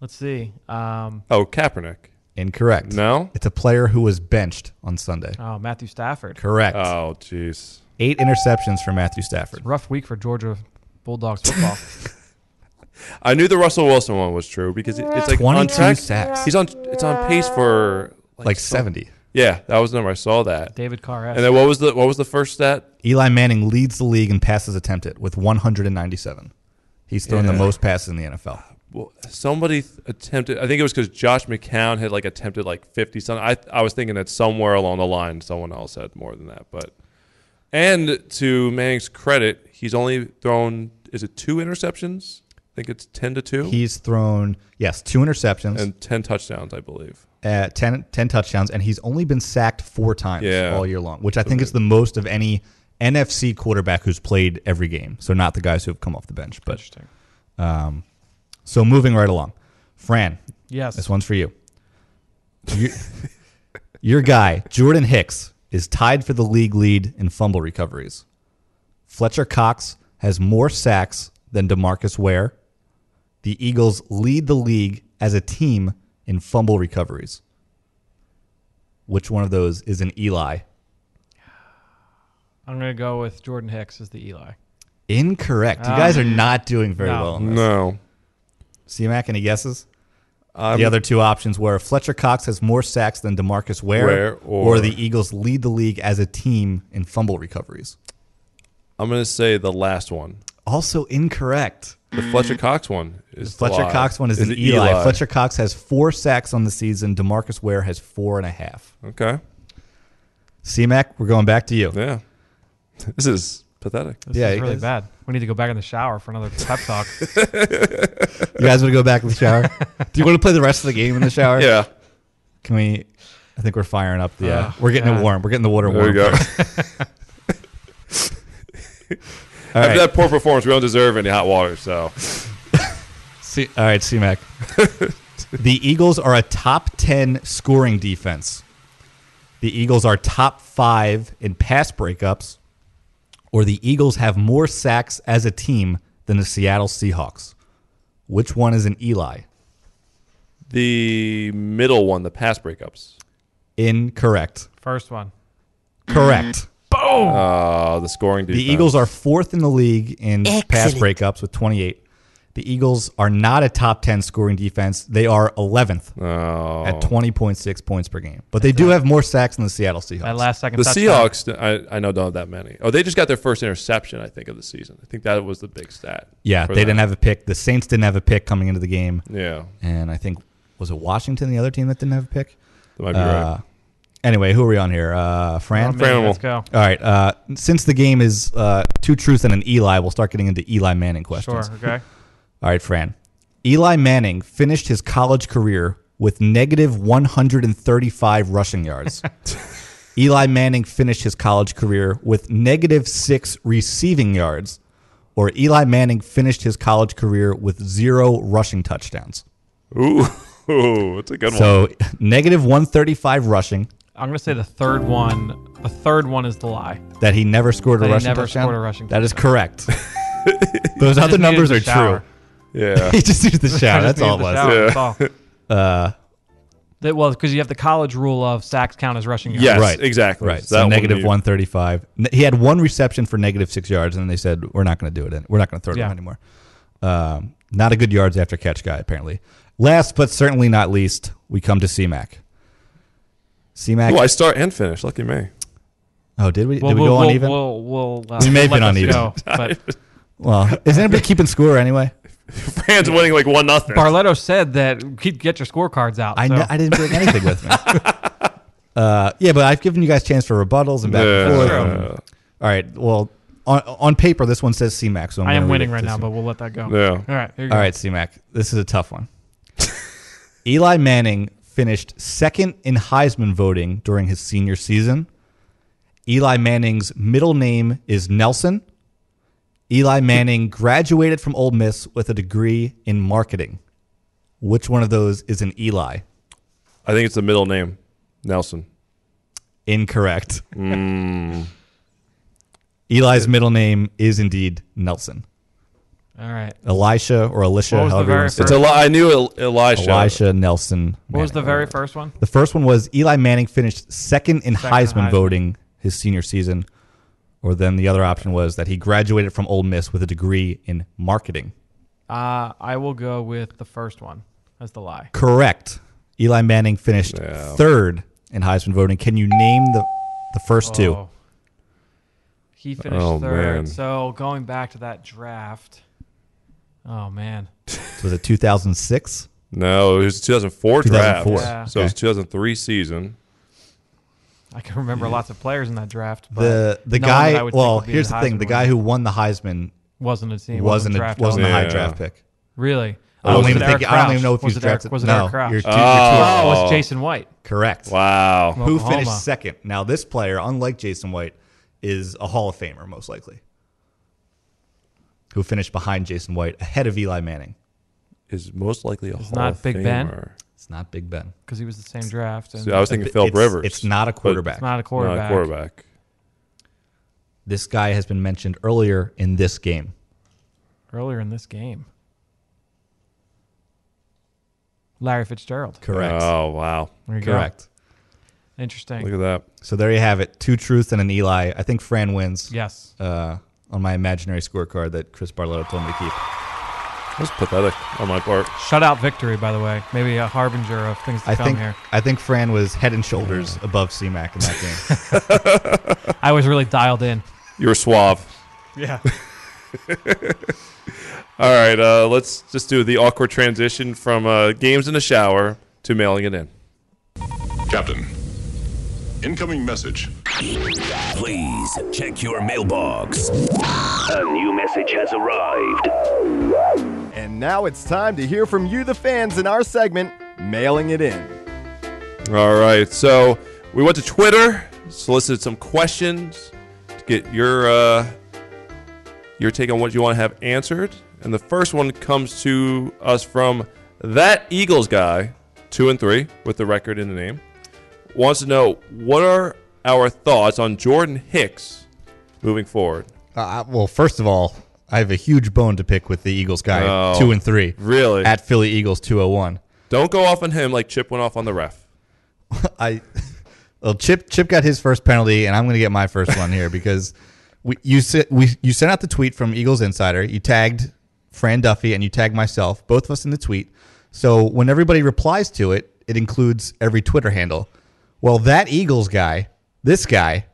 C: Let's see. Um,
B: oh Kaepernick.
D: Incorrect.
B: No.
D: It's a player who was benched on Sunday.
C: oh, Matthew Stafford.
D: Correct.
B: Oh jeez.
D: Eight interceptions for Matthew Stafford.
C: Rough week for Georgia Bulldogs football. <laughs>
B: I knew the Russell Wilson one was true because it, it's like on
D: 22
B: track.
D: sacks.
B: He's on. It's on pace for
D: Like
B: some-
D: 70.
B: Yeah, that was the number. I saw that.
C: David Carr.
B: And then what was the what was the first stat?
D: Eli Manning leads the league in passes attempted with 197. He's thrown the most passes in the NFL.
B: Well, somebody th- attempted. I think it was because Josh McCown had like attempted like fifty something. I I was thinking that somewhere along the line someone else had more than that. But and to Manning's credit, he's only thrown is it two interceptions? I think it's ten to two
D: He's thrown, yes, two interceptions,
B: and ten touchdowns, I believe.
D: uh, 10, 10 touchdowns, and he's only been sacked four times
B: Yeah.
D: all year long, which I think is the most of any NFC quarterback who's played every game. So not the guys who have come off the bench, but
C: Interesting.
D: um, so moving right along, Fran,
C: Yes.
D: this one's for you. Your, <laughs> your guy Jordan Hicks is tied for the league lead in fumble recoveries. Fletcher Cox has more sacks than Demarcus Ware. The Eagles lead the league as a team in fumble recoveries. Which one of those is an Eli?
C: I'm going to go with Jordan Hicks as the Eli.
D: Incorrect. You
C: Ah.
D: guys are not doing very
C: No.
D: well. on this.
B: No,
D: C-Mac, any guesses?
B: I'm,
D: the um, other two options were Fletcher Cox has more sacks than Demarcus Ware,
B: Ware
D: or,
B: or-
D: the Eagles lead the league as a team in fumble recoveries.
B: I'm gonna say the last one.
D: Also incorrect.
B: The Fletcher Cox one is the
D: Fletcher
B: lie.
D: Cox one is, an
B: it
D: Eli. Fletcher Cox has four sacks on the season. Demarcus Ware has four and a half.
B: Okay.
D: C-Mac, we're going back to you.
B: Yeah. <laughs> This is pathetic.
C: This
D: Yeah,
C: is really
D: is.
C: bad. We need to go back in the shower for another pep talk. <laughs>
D: You guys want to go back in the shower? Do you want to play the rest of the game in the shower?
B: Yeah.
D: Can we? I think we're firing up the. Uh,
C: Oh,
D: we're getting
C: God.
D: it warm. We're getting the water
B: There
D: warm.
B: we go. <laughs> <laughs>
D: first. All
B: After
D: right.
B: that poor performance, we don't deserve any hot water. So
D: C- all right, C-Mac. the Eagles are a top 10 scoring defense. The Eagles are top five in pass breakups, or the Eagles have more sacks as a team than the Seattle Seahawks. Which one is an Eli?
B: the middle one, the pass breakups.
D: Incorrect.
C: First one.
D: Correct. Boom.
B: Uh, the scoring
D: The. Eagles are fourth in the league in pass breakups with 28. The Eagles are not a top 10 scoring defense. They are 11th
B: Oh.
D: at 20.6 points per game. But they do have more sacks than the Seattle Seahawks.
C: That last second
B: The
C: touchdown.
B: Seahawks, I, I know don't have that many. Oh, they just got their first interception, I think, of the season. I think that was the big stat.
D: Yeah, they
B: them.
D: didn't have a pick. The Saints didn't have a pick coming into the game.
B: Yeah,
D: And I think, was it Washington, the other team that didn't have a pick?
B: that might be
D: Uh,
B: right.
D: Anyway, who are we on here? Uh, Fran.
C: Oh, man, let's go.
D: All right. Uh, since the game is uh, two truths and an Eli, we'll start getting into Eli Manning questions.
C: Sure. Okay.
D: All right, Fran. Eli Manning finished his college career with negative 135 rushing yards. <laughs> Eli Manning finished his college career with negative six receiving yards, or Eli Manning finished his college career with zero rushing touchdowns.
B: Ooh, ooh, <laughs> that's a good one.
D: So negative 135 rushing
C: I'm gonna say the third one. The third one is the lie.
D: that he never scored a
C: That he
D: rushing
C: never
D: touchdown.
C: scored a rushing
D: That is
C: touchdown.
D: correct. <laughs> Those
C: Just
D: other numbers are
C: shower.
D: true.
B: Yeah. <laughs>
D: he just used the
C: I
D: shower. That's all it
C: needed
D: was.
C: the
B: Yeah.
C: shower, that's all.
D: Uh, <laughs>
C: That, well, because you have the college rule of sacks count as rushing yards.
B: Yes,
D: right,
B: exactly.
D: Right,
B: That
D: so
B: one
D: negative
B: you-
D: one thirty five. He had one reception for negative six yards, and then they said we're not going to do it. We're not going to throw it
C: Yeah.
D: anymore. Um, not a good yards after catch guy, apparently. Last but certainly not least, we come to CMAC. CMAC.
B: Oh, I start and finish. Lucky me.
D: oh, did we?
C: We'll,
D: did we
C: we'll,
D: go
C: we'll,
D: uneven?
C: We'll, we'll, uh,
D: We may have
C: we'll
D: been
C: let this
D: uneven.
C: go, but <laughs>
D: well, is anybody keeping score anyway? <laughs>
B: Fran's winning like one nothing.
C: Barletto said that keep get your scorecards out.
D: I
C: so.
D: kn- I didn't bring anything with me. <laughs> Uh, yeah, but I've given you guys chance for rebuttals and back and forth.
B: True.
D: and- all right. Well, on on paper, this one says CMAC. So I'm
C: I am winning right now,
D: C-
C: but we'll let that go.
B: Yeah.
C: All right. Here you
D: All
C: go.
D: right, CMAC. This is a tough one. <laughs> Eli Manning finished second in Heisman voting during his senior season. Eli Manning's middle name is Nelson. Eli Manning graduated from Ole Miss with a degree in marketing. Which one of those is an Eli?
B: I think it's the middle name, Nelson.
D: Incorrect. <laughs>
B: Mm.
D: Eli's middle name is indeed Nelson.
C: All right.
D: Elisha or Alicia,
C: What was
D: however you
C: very
D: want to say
B: It's
D: it.
B: a li- I knew El- Elisha.
D: Elisha Nelson.
C: What was the
D: Manning.
C: very first one?
D: The first one was Eli Manning finished second in
C: Second
D: Heisman,
C: Heisman.
D: voting his senior season. Or then the other option was that he graduated from Ole Miss with a degree in marketing.
C: Uh, I will go with the first one as the lie.
D: Correct. Eli Manning finished
B: Yeah.
D: third in Heisman voting. Can you name the the first two?
C: Oh. He finished
B: Oh,
C: third.
B: man.
C: So going back to that draft. Oh man.
D: So was it 2006?
B: No, it was 2004 draft.
C: Yeah.
B: So it was 2003 season.
C: I can remember lots of players in that draft. But
D: The the
C: no one I
D: guy. Well, here's the thing: the guy who won the Heisman
C: wasn't a team.
D: wasn't a,
C: drafted.
D: wasn't a high
B: Yeah.
D: draft pick.
C: really.
D: I oh,
C: don't
D: even think, I don't
C: Crouch?
D: even know if he
C: was
D: was
C: it Eric,
D: drafted.
C: Was it
D: no,
C: Eric Crouch?
D: you're too,
B: Oh.
D: you're too
C: Oh, it
B: Oh.
C: was Jason White.
D: correct.
B: Wow.
D: Who finished second? Now, this player, unlike Jason White, is a Hall of Famer, most likely. Who finished behind Jason White, ahead of Eli Manning?
B: Is most likely a Hall
C: not
B: of
C: Big Ben?
B: Famer.
D: It's not Big Ben.
C: because he was the same draft. And
B: See, I was thinking Phil
D: it's,
B: Rivers.
D: It's not a quarterback.
C: it's not a quarterback.
B: Not
C: quarterback.
B: a quarterback.
D: This guy has been mentioned earlier in this game.
C: Earlier in this game, Larry Fitzgerald.
D: Correct.
B: Oh wow.
C: There you
D: Correct.
C: go. Interesting.
B: Look at that.
D: So there you have it. Two truths and an Eli. I think Fran wins.
C: yes.
D: Uh, on my imaginary scorecard that Chris Barlow told me to keep.
B: That's pathetic on my part.
C: Shutout victory, by the way. Maybe a harbinger of things to
D: I
C: come
D: think
C: here.
D: I think Fran was head and shoulders above CMAC in that game. <laughs>
C: I was really dialed in.
B: You were suave.
C: Yeah. <laughs>
B: All right, uh, let's just do the awkward transition from uh, games in the shower to mailing it in.
E: Captain. Incoming message.
J: Please check your mailbox. A new message has arrived.
A: And now it's time to hear from you, the fans, in our segment, Mailing It In.
B: All right, so we went to Twitter, solicited some questions to get your uh, your take on what you want to have answered, and the first one comes to us from that Eagles guy, two and three with the record in the name, wants to know what are our thoughts on Jordan Hicks moving forward.
D: Uh, well, first of all, I have a huge bone to pick with the Eagles guy,
B: Oh,
D: two and three.
B: really?
D: At Philly Eagles 201.
B: Don't go off on him like Chip went off on the ref. <laughs>
D: I <laughs> well, Chip Chip got his first penalty, and I'm going to get my first one here because <laughs> we you sit we you sent out the tweet from Eagles Insider. You tagged Fran Duffy and you tagged myself, both of us in the tweet. So when everybody replies to it, it includes every Twitter handle. Well, that Eagles guy, this guy,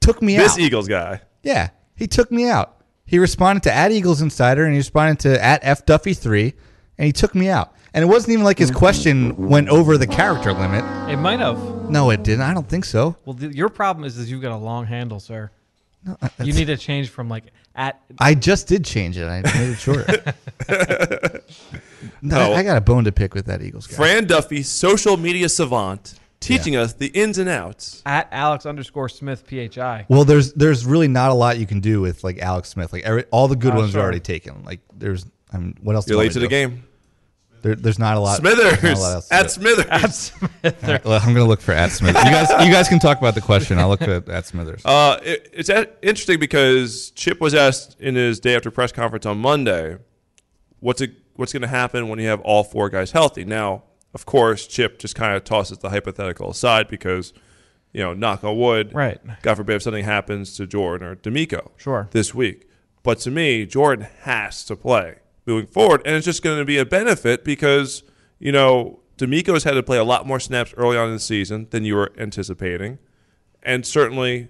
D: took me
B: This
D: out.
B: This Eagles guy.
D: Yeah, he took me out. He responded to at Eagles Insider and he responded to at F Duffy three, and he took me out. And it wasn't even like his question went over the character limit.
C: It might have.
D: No, it didn't. I don't think so.
C: Well, th- your problem is, is you've got a long handle, sir. No, uh, you need to change from like at.
D: I just did change it. I made it shorter. <laughs> no,
B: No.
D: I got a bone to pick with that Eagles guy.
B: Fran Duffy, social media savant, teaching us the ins and outs.
C: At Alex underscore Smith PHI.
D: Well, there's there's really not a lot you can do with like Alex Smith. Like every, all the good
C: Oh,
D: ones
C: sure.
D: are already taken. Like there's, I mean, what else? do
B: You're
D: you
B: late
D: want
B: to the game.
D: There, there's not a lot. there's not a
B: Smithers
D: lot else
B: at. Smithers.
C: At Smith.
D: All right, well, I'm gonna look for at Smithers. You guys, you guys can talk about the question. I'll look at at Smithers.
B: Uh, it, it's a- interesting because Chip was asked in his day after press conference on Monday, what's it, what's going to happen when you have all four guys healthy? Now, of course, Chip just kind of tosses the hypothetical aside because, you know, knock on wood,
C: Right.
B: God forbid if something happens to Jordan or DeMeco,
C: Sure.
B: this week. But to me, Jordan has to play moving forward, and it's just going to be a benefit because you know DeMeco's had to play a lot more snaps early on in the season than you were anticipating, and certainly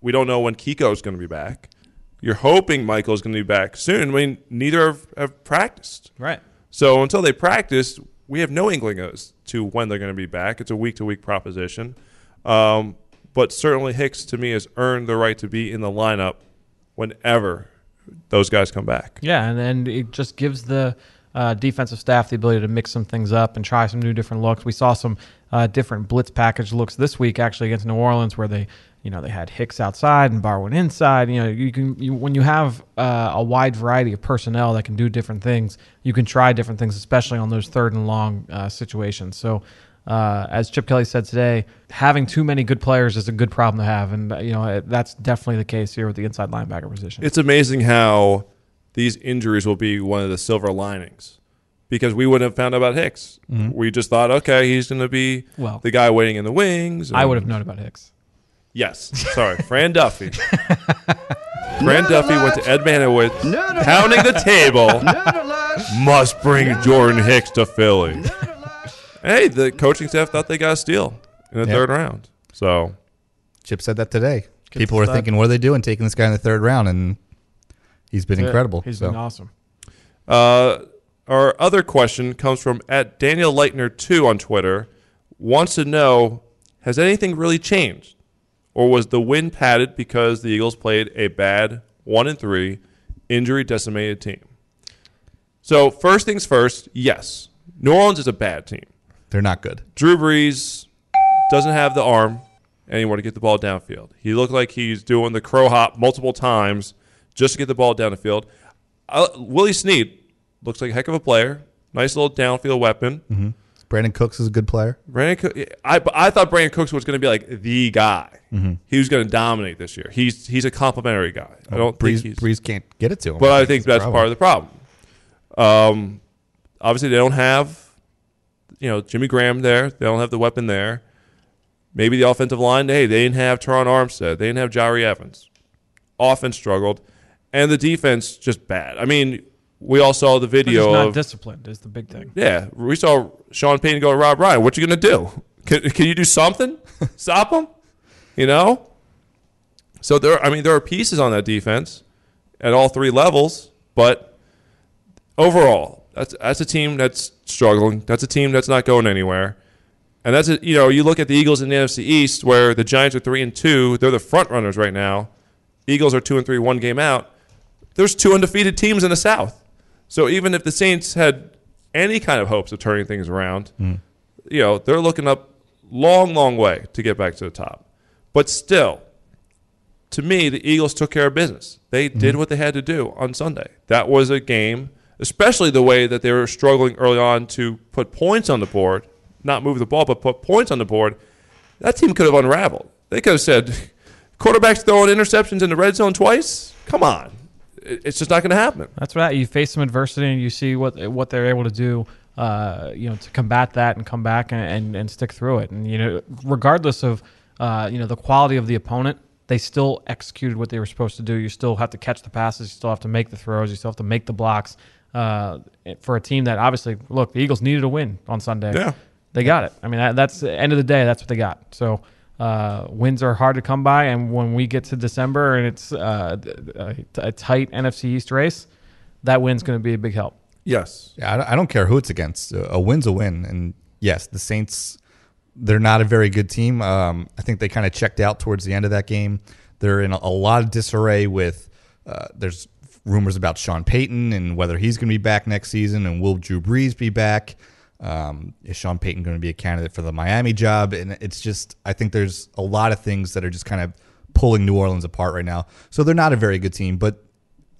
B: we don't know when Kiko's going to be back. You're hoping Mychal's going to be back soon. I mean, neither have, have practiced.
C: Right.
B: So until they practice, we have no inkling as to when they're going to be back. It's a week to week proposition. Um, but certainly Hicks, to me, has earned the right to be in the lineup whenever those guys come back.
C: Yeah, and, and it just gives the uh, defensive staff the ability to mix some things up and try some new different looks. We saw some uh, different blitz package looks this week actually against New Orleans, where they, you know, they had Hicks outside and Barwin inside. You know, you can you, when you have uh, a wide variety of personnel that can do different things, you can try different things, especially on those third and long uh, situations. So. Uh, as Chip Kelly said today, having too many good players is a good problem to have, and uh, you know that's definitely the case here with the inside linebacker position.
B: It's amazing how these injuries will be one of the silver linings because we wouldn't have found out about Hicks. We just thought, okay, he's going to be
C: Well-
B: the guy waiting in the wings.
C: I would have known about Hicks.
B: Yes. Sorry. Fran Duffy. Fran Duffy went to Ed Marynowitz, pounding the table. Must bring Jordan Hicks to Philly. hey, the coaching staff thought they got a steal in the
D: Yeah.
B: third round. So
D: Chip said that today.
C: Good
D: People were
C: stud.
D: thinking, what are they doing taking this guy in the third round? And he's been incredible.
C: He's
D: So,
C: been awesome.
B: Uh, our other question comes from at Daniel Leitner two on Twitter. Wants to know has anything really changed, or was the win padded because the Eagles played a bad one and three injury decimated team? So first things first, yes, New Orleans is a bad team.
D: they're not good.
B: Drew Brees doesn't have the arm anymore to get the ball downfield. He looked like he's doing the crow hop multiple times just to get the ball down the field. Uh, Willie Snead looks like a heck of a player. Nice little downfield weapon.
D: Brandin Cooks is a good player.
B: Brandin, I, I thought Brandin Cooks was going to be like the guy. He was going to dominate this year. He's he's a complimentary guy. I don't
D: Brees,
B: think he's.
D: Brees can't get it to him.
B: But I think that's part of the problem. Um, obviously, they don't have, you know, Jimmy Graham there. They don't have the weapon there. Maybe the offensive line. Hey, they didn't have Terron Armstead. They didn't have Jahri Evans. Offense struggled, and the defense just bad. I mean, we all saw the video
C: not
B: of
C: disciplined is the big thing.
B: yeah. We saw Sean Payton go to Rob Ryan. What you gonna do? Can, can you do something? <laughs> Stop him? You know. So there, I mean, there are pieces on that defense at all three levels, but overall, that's that's a team that's struggling. That's a team that's not going anywhere. And that's a, you know, you look at the Eagles in the NFC East, where the Giants are three and two. They're the front runners right now. Eagles are two and three, one game out. There's two undefeated teams in the South. So even if the Saints had any kind of hopes of turning things around, mm. you know, they're looking up long, long way to get back to the top. But still, to me, the Eagles took care of business. They mm-hmm. did what they had to do on Sunday. That was a game, especially the way that they were struggling early on to put points on the board, not move the ball, but put points on the board. That team could have unraveled. They could have said, <laughs> quarterbacks throwing interceptions in the red zone twice? Come on. It- It's just not going to happen.
C: That's right. You face some adversity and you see what what they're able to do. Uh, you know, to combat that and come back and, and, and stick through it. And you know, regardless of uh, you know the quality of the opponent, they still executed what they were supposed to do. You still have to catch the passes. You still have to make the throws. You still have to make the blocks. Uh, for a team that obviously, look, the Eagles needed a win on Sunday.
B: Yeah.
C: they got it. I mean, that, that's the end of the day. That's what they got. So. Uh, wins are hard to come by, and when we get to December and it's uh, a, a tight NFC East race, that win's going to be a big help.
B: Yes.
D: Yeah, I don't- care who it's against. A win's a win. And yes, the Saints they're not a very good team. Um, I think they kind of checked out towards the end of that game. They're in a, a lot of disarray with. Uh, there's rumors about Sean Payton and whether he's going to be back next season, and will Drew Brees be back? Um, is Sean Payton going to be a candidate for the Miami job? And it's just, I think there's a lot of things that are just kind of pulling New Orleans apart right now. So they're not a very good team, but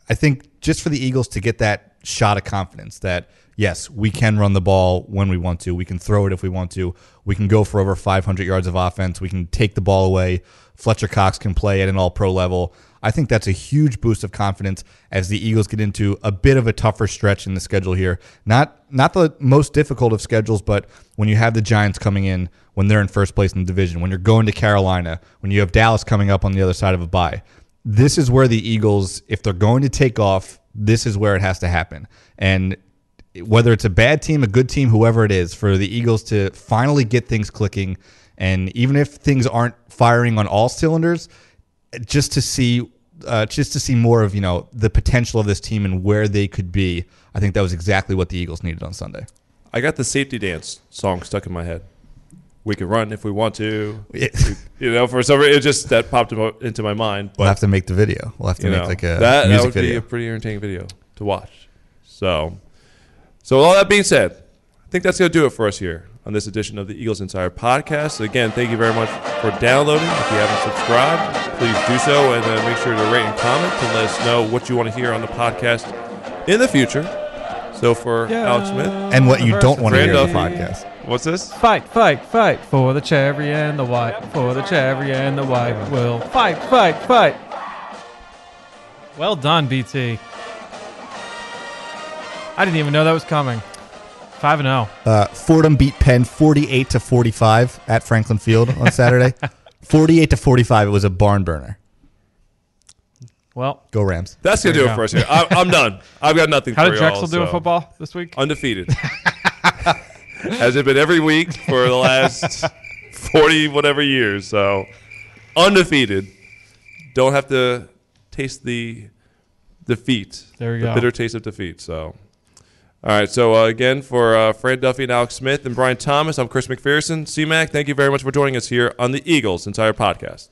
D: I think just for the Eagles to get that shot of confidence that yes, we can run the ball when we want to, we can throw it if we want to, we can go for over 500 yards of offense, we can take the ball away. Fletcher Cox can play at an all-pro level. I think that's a huge boost of confidence as the Eagles get into a bit of a tougher stretch in the schedule here. Not not the most difficult of schedules, but when you have the Giants coming in when they're in first place in the division, when you're going to Carolina, when you have Dallas coming up on the other side of a bye. This is where the Eagles, if they're going to take off, this is where it has to happen. And whether it's a bad team, a good team, whoever it is, for the Eagles to finally get things clicking, and even if things aren't firing on all cylinders, just to see uh, just to see more of you know the potential of this team and where they could be. I think that was exactly what the Eagles needed on Sunday.
B: I got the safety dance song stuck in my head. We can run if we want to. <laughs> you know, for some reason, it just that popped into my mind. But
D: we'll have to make the video. We'll have to make
B: know,
D: like a
B: that,
D: music
B: that would
D: video.
B: be a pretty entertaining video to watch. So, so with all that being said, I think that's going to do it for us here on this edition of the Eagles Insider Podcast. Again, thank you very much for downloading. If you haven't subscribed, please do so, and uh, make sure to rate and comment to let us know what you want to hear on the podcast in the future. So for Alex Smith
D: and what you don't want to hear on the podcast.
B: What's this?
C: Fight, fight, fight for the cherry and the white, for the cherry and the white. Will fight, fight, fight. Well done, BT. I didn't even know that was coming. Five and oh. zero.
D: Uh, Fordham beat Penn 48 to 45 at Franklin Field on <laughs> Saturday. 48 to 45. It was a barn burner.
C: Well,
D: Go Rams.
B: That's gonna do
C: you
B: it for us here. I, I'm done. I've got nothing.
C: How
B: for
C: did
B: y'all,
C: Drexel do in football this week?
B: Undefeated. <laughs> Has it been every week for the last forty whatever years? So undefeated. Don't have to taste the defeat.
C: There you
B: the
C: go.
B: bitter taste of defeat. So. All right, so uh, again, for uh, Fran Duffy and Alex Smith and Brian Thomas, I'm Chris McPherson. CMAC, thank you very much for joining us here on the Eagles Insider Podcast.